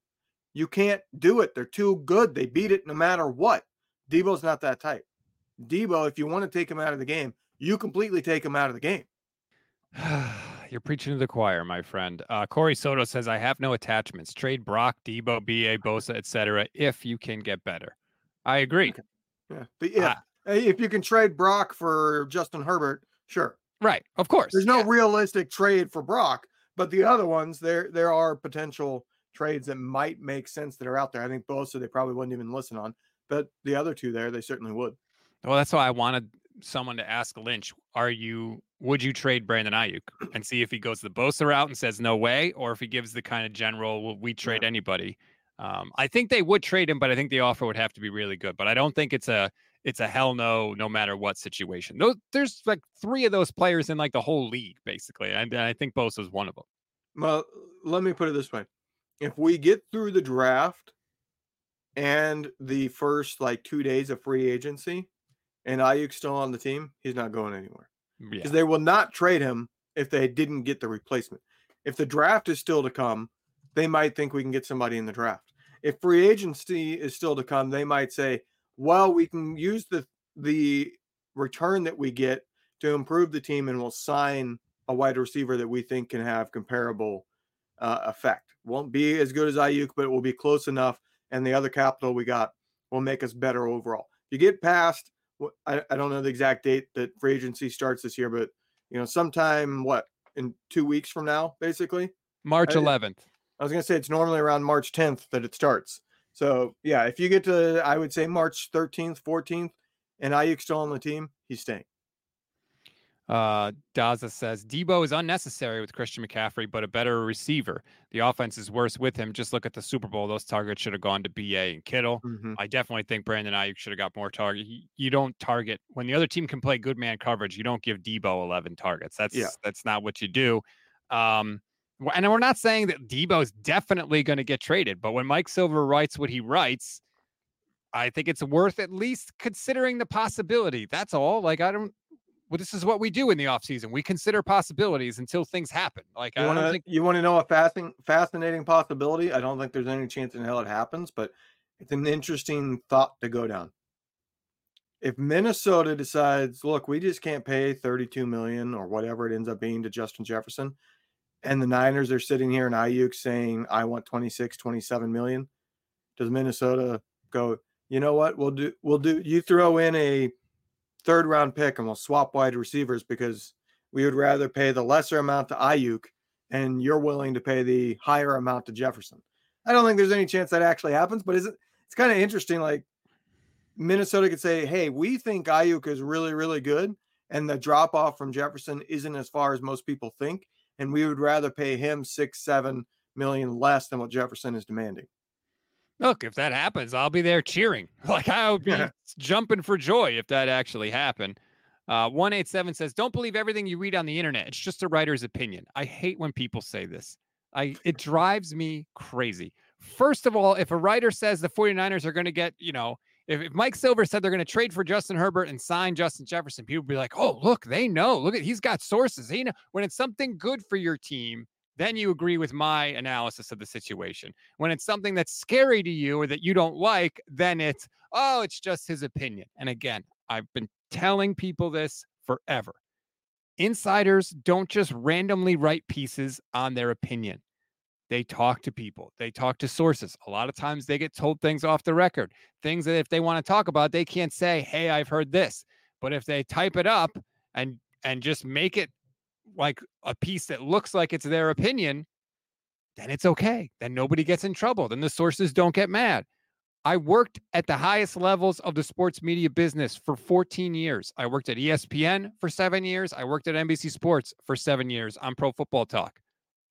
S2: You can't do it. They're too good. They beat it no matter what. Deebo's not that type. Deebo, if you want to take him out of the game, you completely take him out of the game.
S1: You're preaching to the choir, my friend. Uh, Corey Soto says, I have no attachments. Trade Brock, Deebo, BA, Bosa, etc. if you can get better. I agree. Okay.
S2: Yeah. But if, uh, if you can trade Brock for Justin Herbert, sure.
S1: Right. Of course.
S2: There's no yeah. realistic trade for Brock, but the other ones, there there are potential trades that might make sense that are out there. I think Bosa they probably wouldn't even listen on but the other two there, they certainly would.
S1: Well, that's why I wanted someone to ask Lynch, are you would you trade Brandon Aiyuk and see if he goes the Bosa route and says no way, or if he gives the kind of general, will we trade yeah. anybody? Um, I think they would trade him, but I think the offer would have to be really good. But I don't think it's a it's a hell no, no matter what situation. Those, there's like three of those players in like the whole league, basically, and, and I think Bosa is one of them.
S2: Well, let me put it this way: if we get through the draft and the first like two days of free agency, and Aiyuk's still on the team, he's not going anywhere because yeah. they will not trade him if they didn't get the replacement. If the draft is still to come, they might think we can get somebody in the draft. If free agency is still to come, they might say, "Well, we can use the the return that we get to improve the team, and we'll sign a wide receiver that we think can have comparable uh, effect. Won't be as good as Aiyuk, but it will be close enough and the other capital we got will make us better overall. If you get past, I, I don't know the exact date that free agency starts this year, but you know, sometime what in two weeks from now, basically
S1: March 11th.
S2: I, I was gonna say it's normally around March 10th that it starts. So yeah, if you get to, I would say March 13th, 14th, and Aiyuk still on the team, he's staying.
S1: Uh, Daza says Deebo is unnecessary with Christian McCaffrey, but a better receiver. The offense is worse with him. Just look at the Super Bowl; those targets should have gone to BA and Kittle. Mm-hmm. I definitely think Brandon Aiyuk should have got more target. You don't target when the other team can play good man coverage. You don't give Deebo 11 targets. That's yeah. that's not what you do. Um, and we're not saying that Deebo is definitely going to get traded, but when Mike Silver writes what he writes, I think it's worth at least considering the possibility. That's all. Like I don't well, this is what we do in the off season. We consider possibilities until things happen. Like
S2: you want to think... you want to know a fascinating fascinating possibility. I don't think there's any chance in hell it happens, but it's an interesting thought to go down. if Minnesota decides, look, we just can't pay 32 million or whatever it ends up being to Justin Jefferson, and the Niners are sitting here in Aiyuk saying, I want 26, 27 million, does Minnesota go, you know what? We'll do, we'll do, you throw in a third round pick and we'll swap wide receivers because we would rather pay the lesser amount to Aiyuk and you're willing to pay the higher amount to Jefferson. I don't think there's any chance that actually happens, but is it, it's kind of interesting. Like Minnesota could say, hey, we think Aiyuk is really, really good. And the drop off from Jefferson isn't as far as most people think. And we would rather pay him six, seven million less than what Jefferson is demanding.
S1: Look, if that happens, I'll be there cheering. Like I would be jumping for joy if that actually happened. Uh, 187 says, Don't believe everything you read on the internet. It's just a writer's opinion. I hate when people say this. I it drives me crazy. First of all, if a writer says the 49ers are going to get, you know, if, if Mike Silver said they're going to trade for Justin Herbert and sign Justin Jefferson, people would be like, oh, look, they know. Look at he's got sources. He know when it's something good for your team, then you agree with my analysis of the situation. When it's something that's scary to you or that you don't like, then it's, oh, it's just his opinion. And again, I've been telling people this forever. Insiders don't just randomly write pieces on their opinion. They talk to people, they talk to sources. A lot of times they get told things off the record, things that if they want to talk about, they can't say, Hey, I've heard this. But if they type it up and and just make it like a piece that looks like it's their opinion, then it's okay. Then nobody gets in trouble. Then the sources don't get mad. I worked at the highest levels of the sports media business for 14 years. I worked at ESPN for seven years. I worked at NBC Sports for seven years on Pro Football Talk.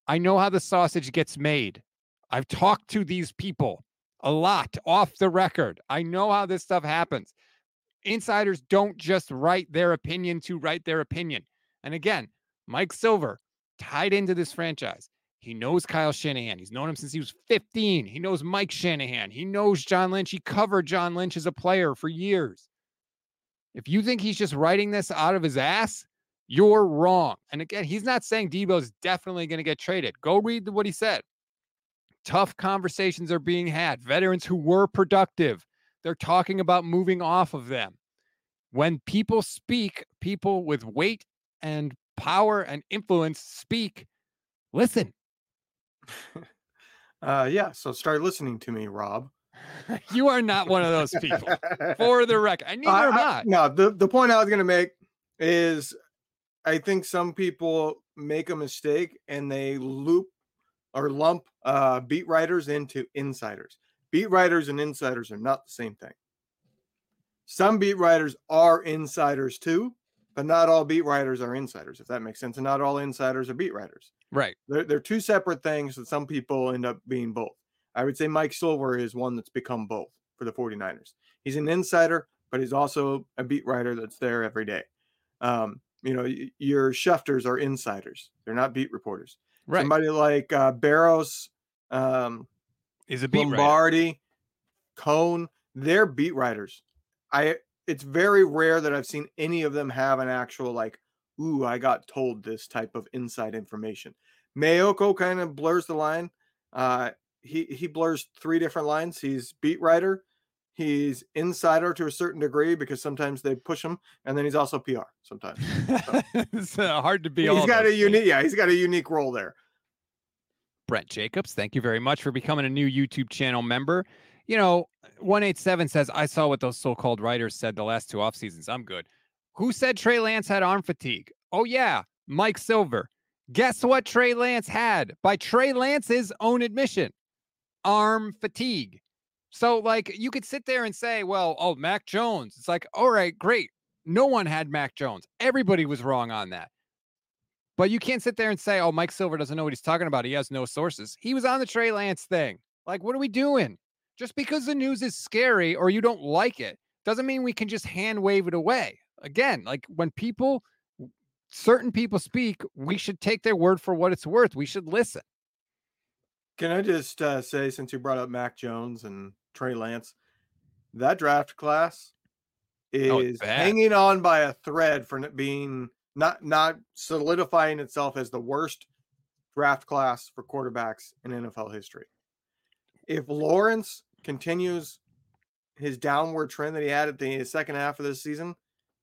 S1: I know how the sausage gets made. I've talked to these people a lot off the record. I know how this stuff happens. Insiders don't just write their opinion to write their opinion. And again, Mike Silver tied into this franchise. He knows Kyle Shanahan. He's known him since he was 15. He knows Mike Shanahan. He knows John Lynch. He covered John Lynch as a player for years. If you think he's just writing this out of his ass, you're wrong. And again, he's not saying Deebo is definitely going to get traded. Go read what he said. Tough conversations are being had. Veterans who were productive, they're talking about moving off of them. When people speak, people with weight and power and influence speak, listen.
S2: uh, yeah. So start listening to me, Rob.
S1: you are not one of those people, for the record. I neither am I.
S2: No, the, the point I was going to make is I think some people make a mistake and they loop or lump uh, beat writers into insiders. Beat writers and insiders are not the same thing. Some beat writers are insiders too, but not all beat writers are insiders, if that makes sense. And not all insiders are beat writers.
S1: Right.
S2: They're, they're two separate things that some people end up being both. I would say Mike Silver is one that's become both for the 49ers. He's an insider, but he's also a beat writer that's there every day. Um, you know, your Schefters are insiders; they're not beat reporters. Right. Somebody like uh, Barrows, um,
S1: is a beat
S2: Lombardi,
S1: writer.
S2: Cohn. They're beat writers. I. It's very rare that I've seen any of them have an actual like, "Ooh, I got told this" type of inside information. Maiocco kind of blurs the line. Uh, he he blurs three different lines. He's beat writer, He's insider to a certain degree because sometimes they push him, and then he's also PR sometimes.
S1: So. it's uh, hard to be.
S2: He's got a unique, yeah, he's got a unique role there.
S1: Brent Jacobs, thank you very much for becoming a new YouTube channel member. You know, 187 says, I saw what those so called writers said the last two off seasons. I'm good. Who said Trey Lance had arm fatigue? Oh, yeah, Mike Silver. Guess what Trey Lance had by Trey Lance's own admission? Arm fatigue. So, like, you could sit there and say, well, oh, Mac Jones. It's like, all right, great. No one had Mac Jones. Everybody was wrong on that. But you can't sit there and say, oh, Mike Silver doesn't know what he's talking about. He has no sources. He was on the Trey Lance thing. Like, what are we doing? Just because the news is scary or you don't like it doesn't mean we can just hand wave it away. Again, like when people, certain people speak, we should take their word for what it's worth. We should listen.
S2: Can I just uh, say, since you brought up Mac Jones and Trey Lance. That draft class oh, is oh, hanging on by a thread for being not not solidifying itself as the worst draft class for quarterbacks in NFL history. If Lawrence continues his downward trend that he had at the second half of this season,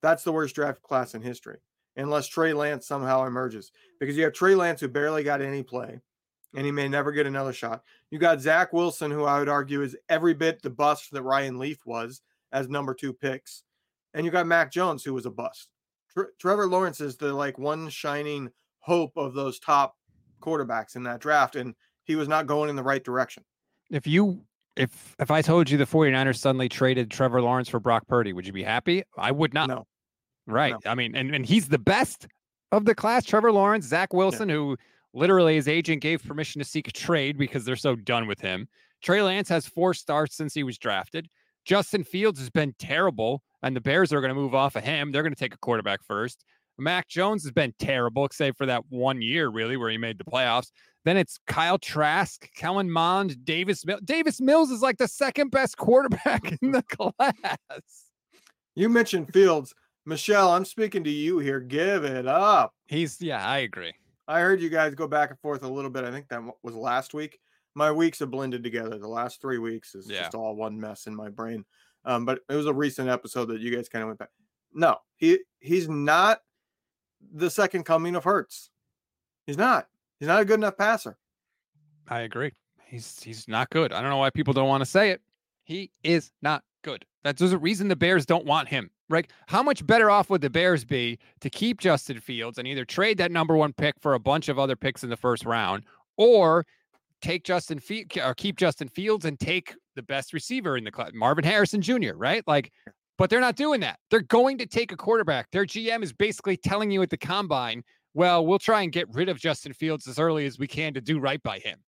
S2: that's the worst draft class in history, unless Trey Lance somehow emerges. Because you have Trey Lance who barely got any play, and he may never get another shot. You got Zach Wilson, who I would argue is every bit the bust that Ryan Leaf was as number two picks, and you got Mac Jones, who was a bust. Tre- Trevor Lawrence is the like one shining hope of those top quarterbacks in that draft, and he was not going in the right direction.
S1: If you if if I told you the 49ers suddenly traded Trevor Lawrence for Brock Purdy, would you be happy? I would not.
S2: No.
S1: Right.
S2: No.
S1: I mean, and, and he's the best of the class. Trevor Lawrence, Zach Wilson, who literally his agent gave permission to seek a trade because they're so done with him. Trey Lance has four starts since he was drafted. Justin Fields has been terrible, and the Bears are going to move off of him. They're going to take a quarterback first. Mac Jones has been terrible, except for that one year, really, where he made the playoffs. Then it's Kyle Trask, Kellen Mond, Davis Mills. Davis Mills is like the second best quarterback in the class.
S2: You mentioned Fields. Michelle, I'm speaking to you here. Give it up.
S1: He's, yeah, I agree.
S2: I heard you guys go back and forth a little bit. I think that was last week. My weeks have blended together. The last three weeks is
S1: Yeah.
S2: just all one mess in my brain. Um, but it was a recent episode that you guys kind of went back. No, he he's not the second coming of Hurts. He's not. He's not a good enough passer.
S1: I agree. He's he's not good. I don't know why people don't want to say it. He is not good. That's there's a reason the Bears don't want him. Right? How much better off would the Bears be to keep Justin Fields and either trade that number one pick for a bunch of other picks in the first round, or take Justin Fields or keep Justin Fields and take the best receiver in the class, Marvin Harrison Jr. Right? Like, but they're not doing that. They're going to take a quarterback. Their GM is basically telling you at the combine, well, we'll try and get rid of Justin Fields as early as we can to do right by him.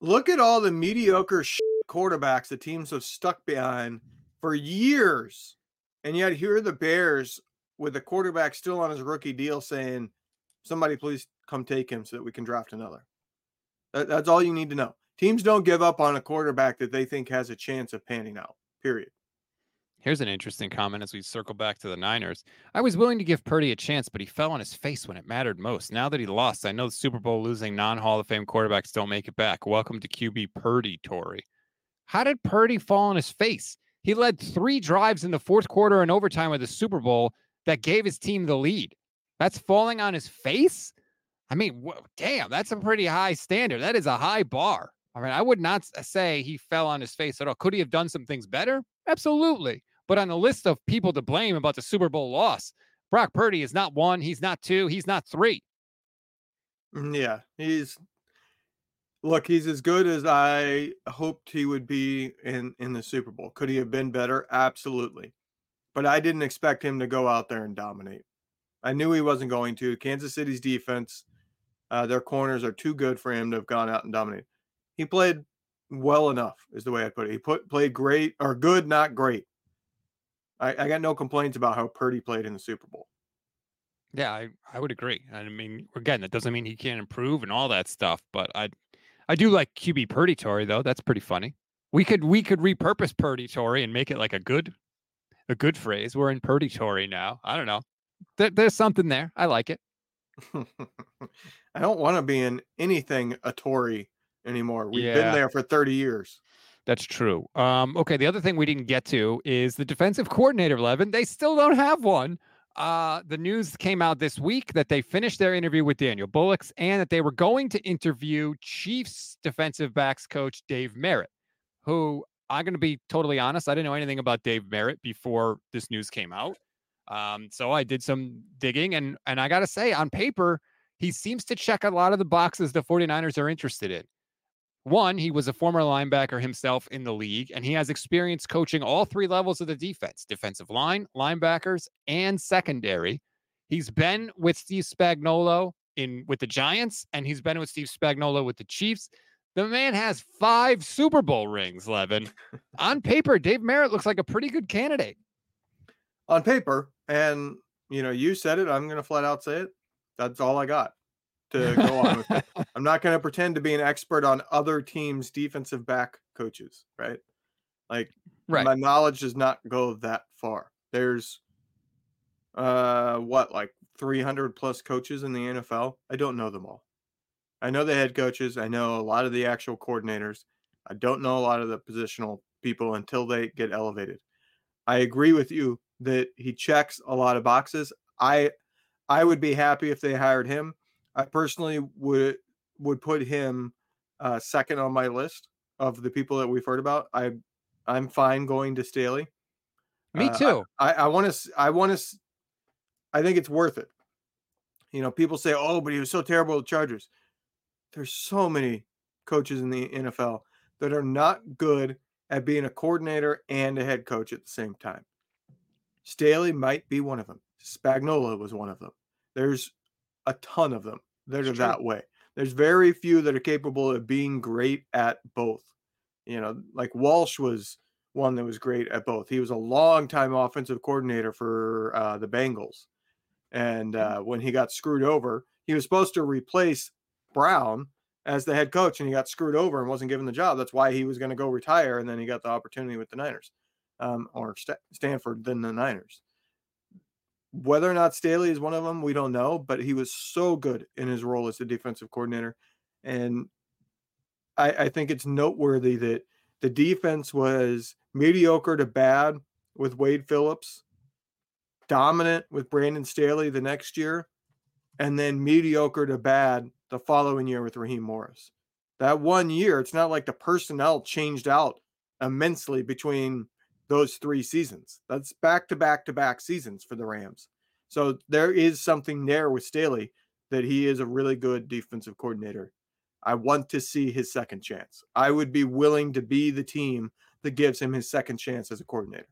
S2: Look at all the mediocre quarterbacks the teams have stuck behind for years. And yet here are the Bears with the quarterback still on his rookie deal saying, somebody please come take him so that we can draft another. That, that's all you need to know. Teams don't give up on a quarterback that they think has a chance of panning out, period.
S1: Here's an interesting comment as we circle back to the Niners. I was willing to give Purdy a chance, but he fell on his face when it mattered most. Now that he lost, I know the Super Bowl losing non Hall of Fame quarterbacks don't make it back. Welcome to QB Purdy, Tory. How did Purdy fall on his face? He led three drives in the fourth quarter and overtime of the Super Bowl that gave his team the lead. That's falling on his face? I mean, damn, that's a pretty high standard. That is a high bar. I mean, I would not say he fell on his face at all. Could he have done some things better? Absolutely. But on the list of people to blame about the Super Bowl loss, Brock Purdy is not one, he's not two, he's not three.
S2: Mm, Yeah, he's look, he's as good as I hoped he would be in in the Super Bowl. Could he have been better? Absolutely. But I didn't expect him to go out there and dominate. I knew he wasn't going to. Kansas City's defense, uh, their corners are too good for him to have gone out and dominated. He played well enough, is the way I put it. He put played great or good, not great. I, I got no complaints about how Purdy played in the Super Bowl.
S1: Yeah, I, I would agree. I mean, again, that doesn't mean he can't improve and all that stuff, but I I do like QB Purdy Tory though. That's pretty funny. We could we could repurpose Purdy Tory and make it like a good a good phrase. We're in Purdy Tory now. I don't know. There, there's something there. I like it.
S2: I don't want to be in anything a Tory anymore. We've
S1: Yeah.
S2: been there for 30 years.
S1: That's true. Um, okay, the other thing we didn't get to is the defensive coordinator, Levin. They still don't have one. Uh, the news came out this week that they finished their interview with Daniel Bullocks and that they were going to interview Chiefs defensive backs coach Dave Merritt, who I'm going to be totally honest, I didn't know anything about Dave Merritt before this news came out. Um, so I did some digging and and I got to say on paper, he seems to check a lot of the boxes the 49ers are interested in. One, he was a former linebacker himself in the league, and he has experience coaching all three levels of the defense defensive line, linebackers, and secondary. He's been with Steve Spagnuolo in with the Giants, and he's been with Steve Spagnuolo with the Chiefs. The man has five Super Bowl rings, Levin. On paper, Dave Merritt looks like a pretty good candidate.
S2: On paper, and you know, you said it, I'm going to flat out say it. That's all I got to go on with it. I'm not going to pretend to be an expert on other teams' defensive back coaches, right? Like
S1: Right.
S2: my knowledge does not go that far. There's uh what like 300 plus coaches in the NFL. I don't know them all. I know the head coaches, I know a lot of the actual coordinators. I don't know a lot of the positional people until they get elevated. I agree with you that he checks a lot of boxes. I I would be happy if they hired him. I personally would would put him uh, second on my list of the people that we've heard about. I I'm fine going to Staley.
S1: Me
S2: Uh,
S1: too.
S2: I want to. I want to. I think it's worth it. You know, people say, "Oh, but he was so terrible with Chargers." There's so many coaches in the NFL that are not good at being a coordinator and a head coach at the same time. Staley might be one of them. Spagnuolo was one of them. There's a ton of them that
S1: It's
S2: are
S1: true.
S2: that way. There's very few that are capable of being great at both. You know, like Walsh was one that was great at both. He was a long-time offensive coordinator for uh, the Bengals. And uh, when he got screwed over, he was supposed to replace Brown as the head coach, and he got screwed over and wasn't given the job. That's why he was going to go retire, and then he got the opportunity with the Niners, um, or Sta Stanford, then the Niners. Whether or not Staley is one of them, we don't know, but he was so good in his role as the defensive coordinator, and I, I think it's noteworthy that the defense was mediocre to bad with Wade Phillips, dominant with Brandon Staley the next year, and then mediocre to bad the following year with Raheem Morris. That one year, it's not like the personnel changed out immensely between those three seasons. That's back to back to back seasons for the Rams. So there is something there with Staley that he is a really good defensive coordinator. I want to see his second chance. I would be willing to be the team that gives him his second chance as a coordinator.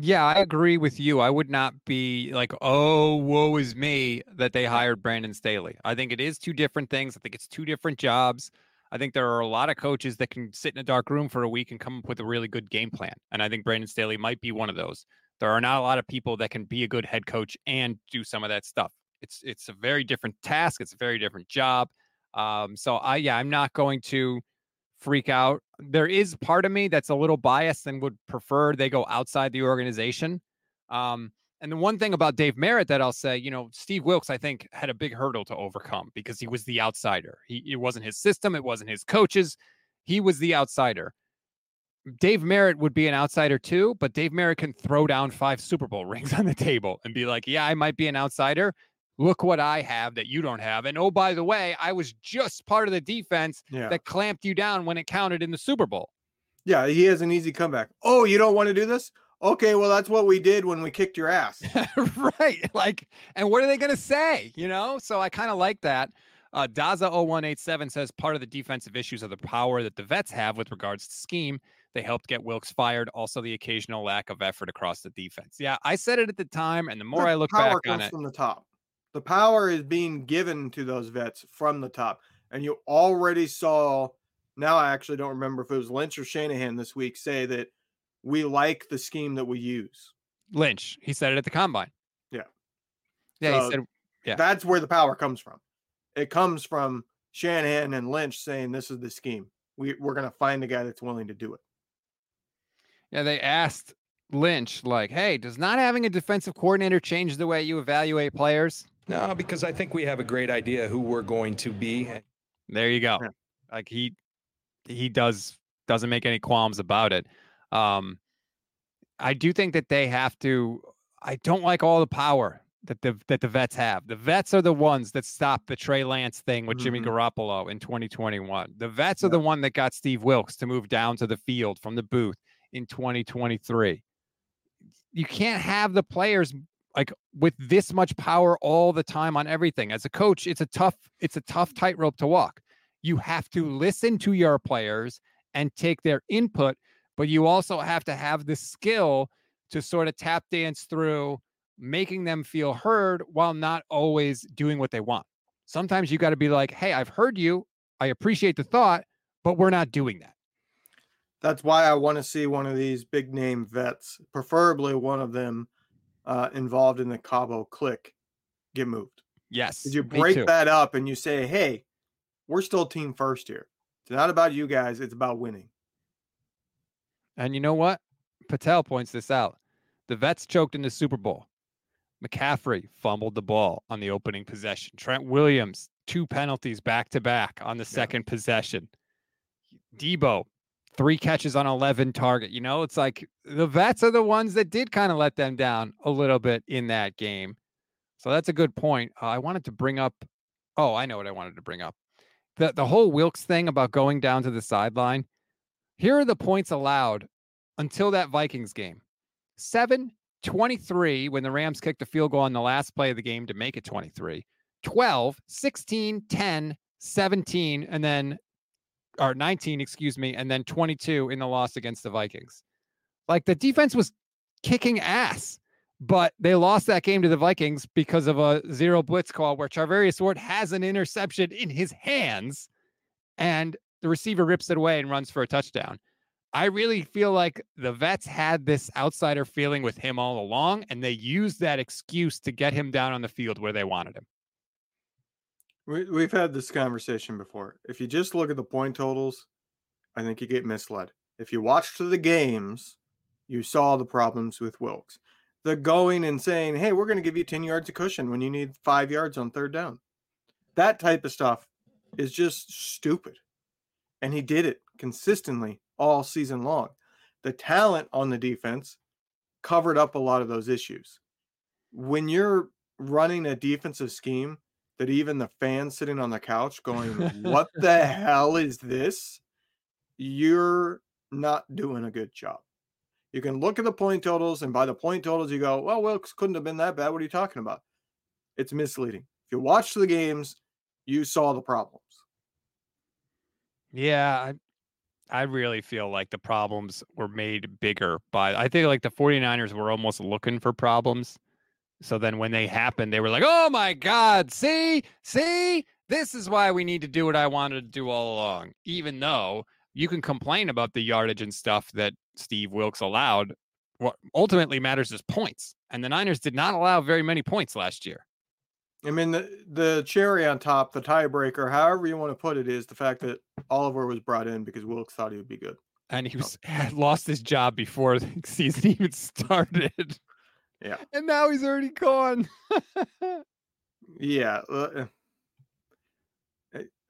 S1: Yeah, I agree with you. I would not be like, oh, woe is me that they hired Brandon Staley. I think it is two different things. I think it's two different jobs. I think there are a lot of coaches that can sit in a dark room for a week and come up with a really good game plan. And I think Brandon Staley might be one of those. There are not a lot of people that can be a good head coach and do some of that stuff. It's it's a very different task. It's a very different job. Um, so I yeah, I'm not going to freak out. There is part of me that's a little biased and would prefer they go outside the organization. Um, and the one thing about Dave Merritt that I'll say, you know, Steve Wilks, I think, had a big hurdle to overcome because he was the outsider. He it wasn't his system, it wasn't his coaches. He was the outsider. Dave Merritt would be an outsider too, but Dave Merritt can throw down five Super Bowl rings on the table and be like, "Yeah, I might be an outsider. Look what I have that you don't have." And oh, by the way, I was just part of the defense
S2: Yeah.
S1: that clamped you down when it counted in the Super Bowl.
S2: Yeah, he has an easy comeback. Oh, you don't want to do this? Okay, well, that's what we did when we kicked your ass.
S1: right. Like, and what are they going to say? You know? So I kind of like that. Uh, Daza0187 says part of the defensive issues are the power that the vets have with regards to scheme. They helped get Wilks fired. Also, the occasional lack of effort across the defense. Yeah, I said it at the time, and the more
S2: The
S1: I look
S2: power
S1: back on
S2: comes
S1: it,
S2: from the top. The power is being given to those vets from the top, and you already saw. Now I actually don't remember if it was Lynch or Shanahan this week say that we like the scheme that we use.
S1: Lynch, he said it at the combine.
S2: Yeah.
S1: Yeah,
S2: So
S1: he said, Yeah.
S2: That's where the power comes from. It comes from Shanahan and Lynch saying this is the scheme. We, we're going to find a guy that's willing to do it.
S1: yeah, they asked Lynch, like, hey, does not having a defensive coordinator change the way you evaluate players?
S3: No, because I think we have a great idea who we're going to be.
S1: There you go.
S2: Yeah.
S1: Like he he does doesn't make any qualms about it. Um I do think that they have to I don't like all the power that the that the vets have. The vets are the ones that stopped the Trey Lance thing with Jimmy
S2: Mhm.
S1: Garoppolo in 2021. The vets are the one that got Steve Wilks to move down to the field from the booth in 2023. You can't have the players like with this much power all the time on everything. As a coach, it's a tough it's a tough tightrope to walk. You have to listen to your players and take their input, but you also have to have the skill to sort of tap dance through making them feel heard while not always doing what they want. Sometimes you got to be like, "Hey, I've heard you. I appreciate the thought, but we're not doing that."
S2: That's why I want to see one of these big name vets, preferably one of them uh, involved in the Cabo clique, get moved.
S1: Yes.
S2: Did you break that up and you say, hey, we're still team first here. It's not about you guys, it's about winning.
S1: And you know what? Patel points this out. The vets choked in the Super Bowl. McCaffrey fumbled the ball on the opening possession. Trent Williams, two penalties back to back on the second possession. Deebo three catches on 11 target. You know, it's like the vets are the ones that did kind of let them down a little bit in that game. So that's a good point. Uh, I wanted to bring up. Oh, I know what I wanted to bring up. The the whole Wilks thing about going down to the sideline. Here are the points allowed until that Vikings game. 7 23 when the Rams kicked a field goal on the last play of the game to make it 23. 12, 16, 10, 17 and then or 19, excuse me, and then 22 in the loss against the Vikings. Like the defense was kicking ass, but they lost that game to the Vikings because of a zero blitz call where Charvarius Ward has an interception in his hands and the receiver rips it away and runs for a touchdown. I really feel like the vets had this outsider feeling with him all along, and they used that excuse to get him down on the field where they wanted him.
S2: We, we've had this conversation before. If you just look at the point totals, I think you get misled. If you watched the games, you saw the problems with Wilks. The going and saying, hey, we're going to give you 10 yards of cushion when you need five yards on third down. That type of stuff is just stupid. And he did it consistently all season long. The talent on the defense covered up a lot of those issues. When you're running a defensive scheme that even the fans sitting on the couch going, What the hell is this? You're not doing a good job. You can look at the point totals, and by the point totals, you go, Well, Wilks couldn't have been that bad. What are you talking about? It's misleading. If you watch the games, you saw the problems.
S1: Yeah, I, I really feel like the problems were made bigger by I think like the 49ers were almost looking for problems so then when they happened, they were like, oh my God, see, see, this is why we need to do what I wanted to do all along. Even though you can complain about the yardage and stuff that Steve Wilks allowed, what ultimately matters is points. And the Niners did not allow very many points last year.
S2: I mean, the, the cherry on top, the tiebreaker, however you want to put it, is the fact that Oliver was brought in because Wilks thought he would be good.
S1: And he was had lost his job before the season even started.
S2: Yeah.
S1: And now he's already gone.
S2: yeah. Uh,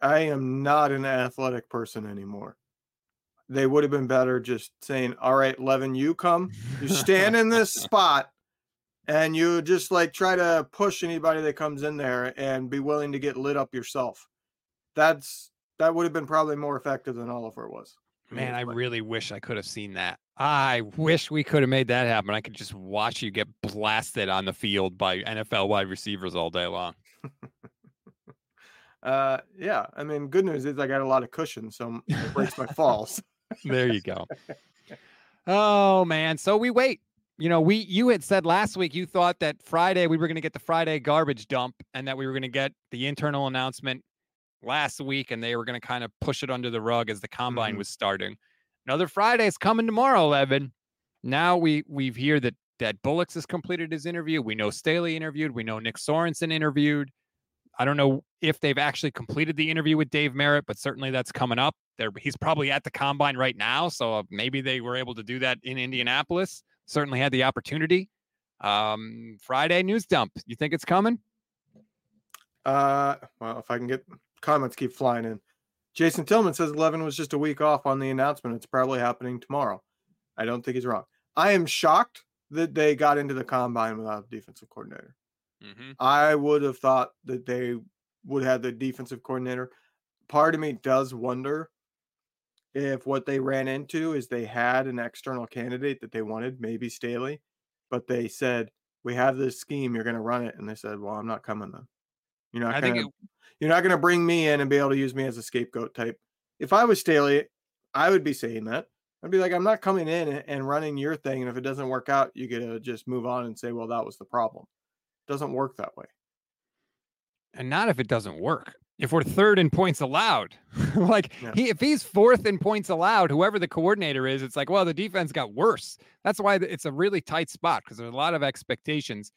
S2: I am not an athletic person anymore. They would have been better just saying, All right, Levin, you come, you stand in this spot, and you just like try to push anybody that comes in there and be willing to get lit up yourself. That's that would have been probably more effective than Oliver was.
S1: Man, I really wish I could have seen that. I wish we could have made that happen. I could just watch you get blasted on the field by NFL wide receivers all day long.
S2: uh, yeah. I mean, good news is I got a lot of cushion, so it breaks my falls.
S1: there you go. Oh man, so we wait. You know, we you had said last week you thought that Friday we were going to get the Friday garbage dump and that we were going to get the internal announcement last week and they were going to kind of push it under the rug as the combine mm-hmm. was starting. Another Friday is coming tomorrow, Evan. Now we we've hear that that Bullocks has completed his interview. We know Staley interviewed. We know Nick Sorensen interviewed. I don't know if they've actually completed the interview with Dave Merritt, but certainly that's coming up. There, he's probably at the combine right now, so maybe they were able to do that in Indianapolis. Certainly had the opportunity. Um, Friday news dump. You think it's coming?
S2: Uh, well, if I can get comments keep flying in. Jason Tillman says Levin was just a week off on the announcement. It's probably happening tomorrow. I don't think he's wrong. I am shocked that they got into the combine without a defensive coordinator. Mm-hmm. I would have thought that they would have the defensive coordinator. Part of me does wonder if what they ran into is they had an external candidate that they wanted, maybe Staley, but they said, We have this scheme, you're going to run it. And they said, Well, I'm not coming then. You're not going to you're not going to bring me in and be able to use me as a scapegoat type. If I was Staley, I would be saying that. I'd be like, I'm not coming in and running your thing. And if it doesn't work out, you get to just move on and say, well, that was the problem. It doesn't work that way.
S1: And not if it doesn't work. If we're third in points allowed, like yeah. he, if he's fourth in points allowed, whoever the coordinator is, it's like, well, the defense got worse. That's why it's a really tight spot because there's a lot of expectations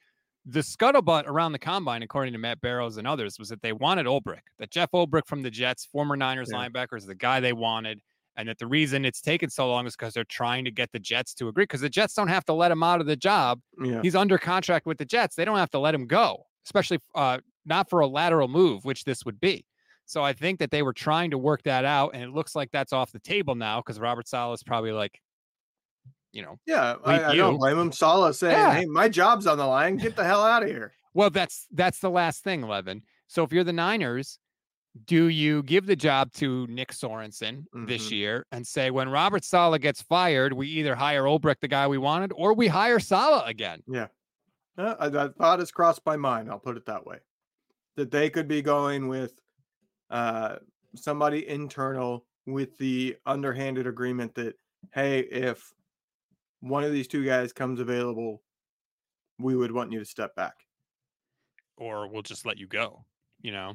S1: the scuttlebutt around the combine, according to Matt Barrows and others, was that they wanted Ulbrich, that Jeff Ulbrich from the Jets, former Niners yeah. linebacker, is the guy they wanted. And that the reason it's taken so long is because they're trying to get the Jets to agree. Because the Jets don't have to let him out of the job. Yeah. He's under contract with the Jets. They don't have to let him go, especially uh, not for a lateral move, which this would be. So I think that they were trying to work that out, and it looks like that's off the table now because Robert Saleh is probably like, you know,
S2: Yeah, I, I don't blame him. Saleh saying,
S1: Yeah.
S2: "Hey, my job's on the line. Get the hell out of here."
S1: Well, that's that's the last thing, Levin. So if you're the Niners, do you give the job to Nick Sorensen this
S2: Mhm.
S1: year and say when Robert Saleh gets fired, we either hire Ulbrich, the guy we wanted, or we hire Saleh again?
S2: Yeah, uh, that thought has crossed my mind. I'll put it that way. That they could be going with uh, somebody internal with the underhanded agreement that, hey, if one of these two guys comes available, we would want you to step back.
S1: Or we'll just let you go, you know?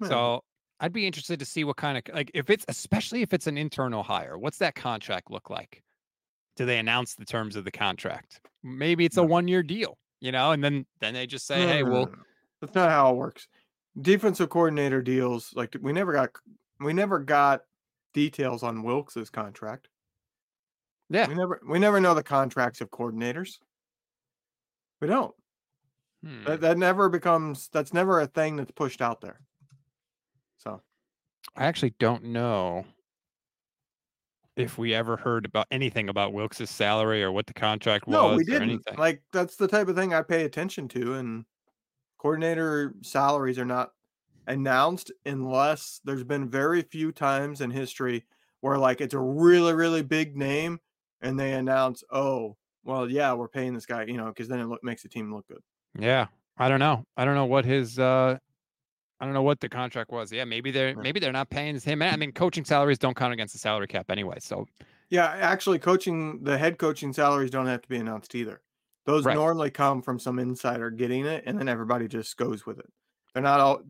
S2: Yeah.
S1: So I'd be interested to see what kind of like if it's especially if it's an internal hire, what's that contract look like? Do they announce the terms of the contract? Maybe it's a one year deal, you know, and then then they just say,
S2: No,
S1: hey,
S2: no,
S1: well,
S2: no. that's not how it works. Defensive coordinator deals like we never got we never got details on Wilks's contract.
S1: yeah.
S2: We never we never know the contracts of coordinators. We don't.
S1: hmm.
S2: That that never becomes that's never a thing that's pushed out there. So
S1: I actually don't know if we ever heard about anything about Wilks's salary or what the contract was.
S2: no, we didn't. Like that's the type of thing I pay attention to, and coordinator salaries are not announced unless there's been very few times in history where like it's a really really big name and they announce, oh, well, yeah, we're paying this guy, you know, because then it look, makes the team look good.
S1: yeah, I don't know. I don't know what his. uh I don't know what the contract was. Yeah, maybe they're maybe they're not paying him. I mean, coaching salaries don't count against the salary cap anyway. So
S2: Yeah, actually, coaching the head coaching salaries don't have to be announced either. Those
S1: Right.
S2: normally come from some insider getting it, and then everybody just goes with it. They're not all.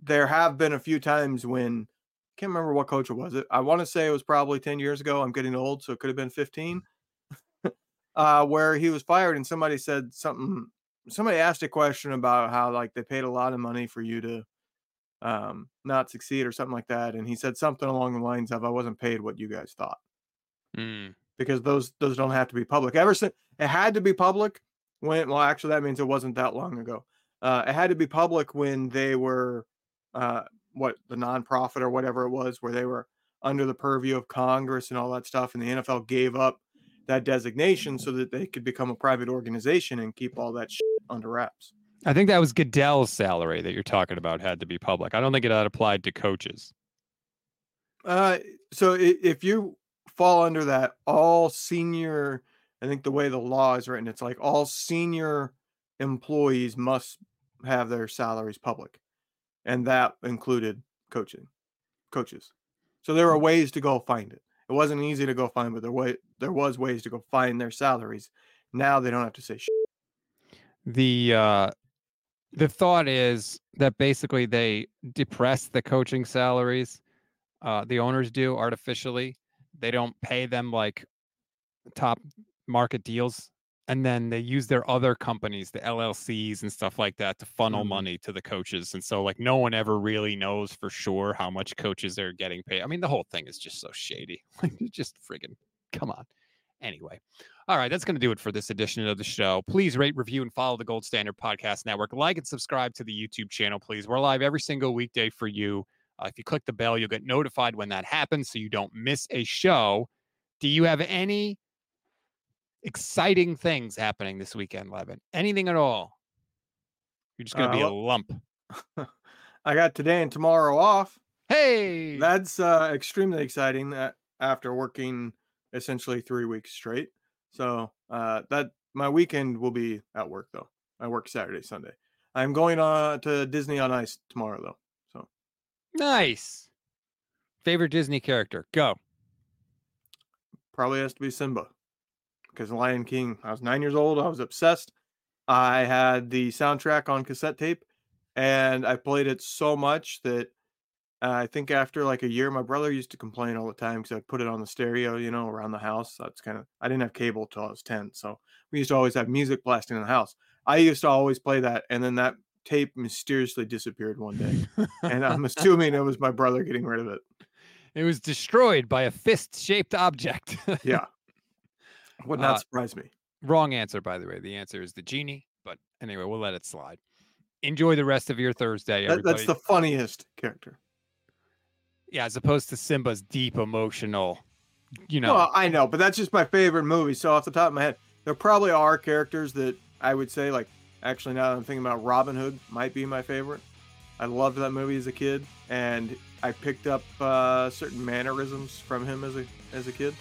S2: There have been a few times when I can't remember what coach it was. It I want to say it was probably ten years ago. I'm getting old, so it could have been fifteen. uh, where he was fired, and somebody said something. Somebody asked a question about how like they paid a lot of money for you to um not succeed or something like that, and he said something along the lines of, "I wasn't paid what you guys thought."
S1: mm,
S2: because those those don't have to be public. Ever since it had to be public when well actually that means it wasn't that long ago. Uh, it had to be public when they were uh, what the nonprofit or whatever it was where they were under the purview of Congress and all that stuff, and the NFL gave up that designation so that they could become a private organization and keep all that shit under wraps.
S1: I think that was Goodell's salary that you're talking about had to be public. I don't think it had applied to coaches.
S2: Uh, so if you fall under that, all senior, I think the way the law is written, it's like all senior employees must have their salaries public, and that included coaching, coaches. So there were ways to go find it. It wasn't easy to go find, but there way there was ways to go find their salaries. Now they don't have to say shit.
S1: the uh the thought is that basically they depress the coaching salaries uh the owners do artificially. They don't pay them like top market deals and then they use their other companies the llcs and stuff like that to funnel
S2: Mhm.
S1: money to the coaches and so like no one ever really knows for sure how much coaches are getting paid. I mean the whole thing is just so shady. Like just friggin come on. Anyway all right, that's going to do it for this edition of the show. Please rate, review, and follow the Gold Standard Podcast Network. Like and subscribe to the YouTube channel, please. We're live every single weekday for you. Uh, if you click the bell, you'll get notified when that happens so you don't miss a show. Do you have any exciting things happening this weekend, Levin? Anything at all? You're just going to
S2: Uh,
S1: be a lump.
S2: I got today and tomorrow off.
S1: Hey,
S2: That's uh, extremely exciting. That after working essentially three weeks straight, so uh, that my weekend will be at work though. I work Saturday, Sunday. I'm going uh, to Disney on Ice tomorrow though. So
S1: nice. Favorite Disney character? Go.
S2: probably has to be Simba because Lion King. I was nine years old. I was obsessed. I had the soundtrack on cassette tape, and I played it so much that uh, I think after like a year, my brother used to complain all the time because I'd put it on the stereo, you know, around the house. That's kind of I didn't have cable till I was ten, so we used to always have music blasting in the house. I used to always play that, and then that tape mysteriously disappeared one day, and I'm assuming it was my brother getting rid of it.
S1: it was destroyed by a fist-shaped object.
S2: Yeah, would not
S1: Uh,
S2: surprise me.
S1: Wrong answer, by the way. The answer is the genie. But anyway, we'll let it slide. Enjoy the rest of your Thursday,
S2: That, that's the funniest character.
S1: Yeah, as opposed to Simba's deep emotional, you know.
S2: Well, I know, but that's just my favorite movie. So off the top of my head, there probably are characters that I would say like. Actually, now that I'm thinking about Robin Hood, might be my favorite. I loved that movie as a kid, and I picked up uh, certain mannerisms from him as a as a kid.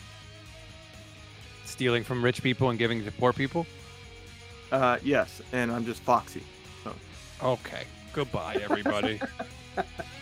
S1: stealing from rich people and giving to poor people.
S2: Uh, yes, and I'm just foxy. So.
S1: Okay. Goodbye, everybody.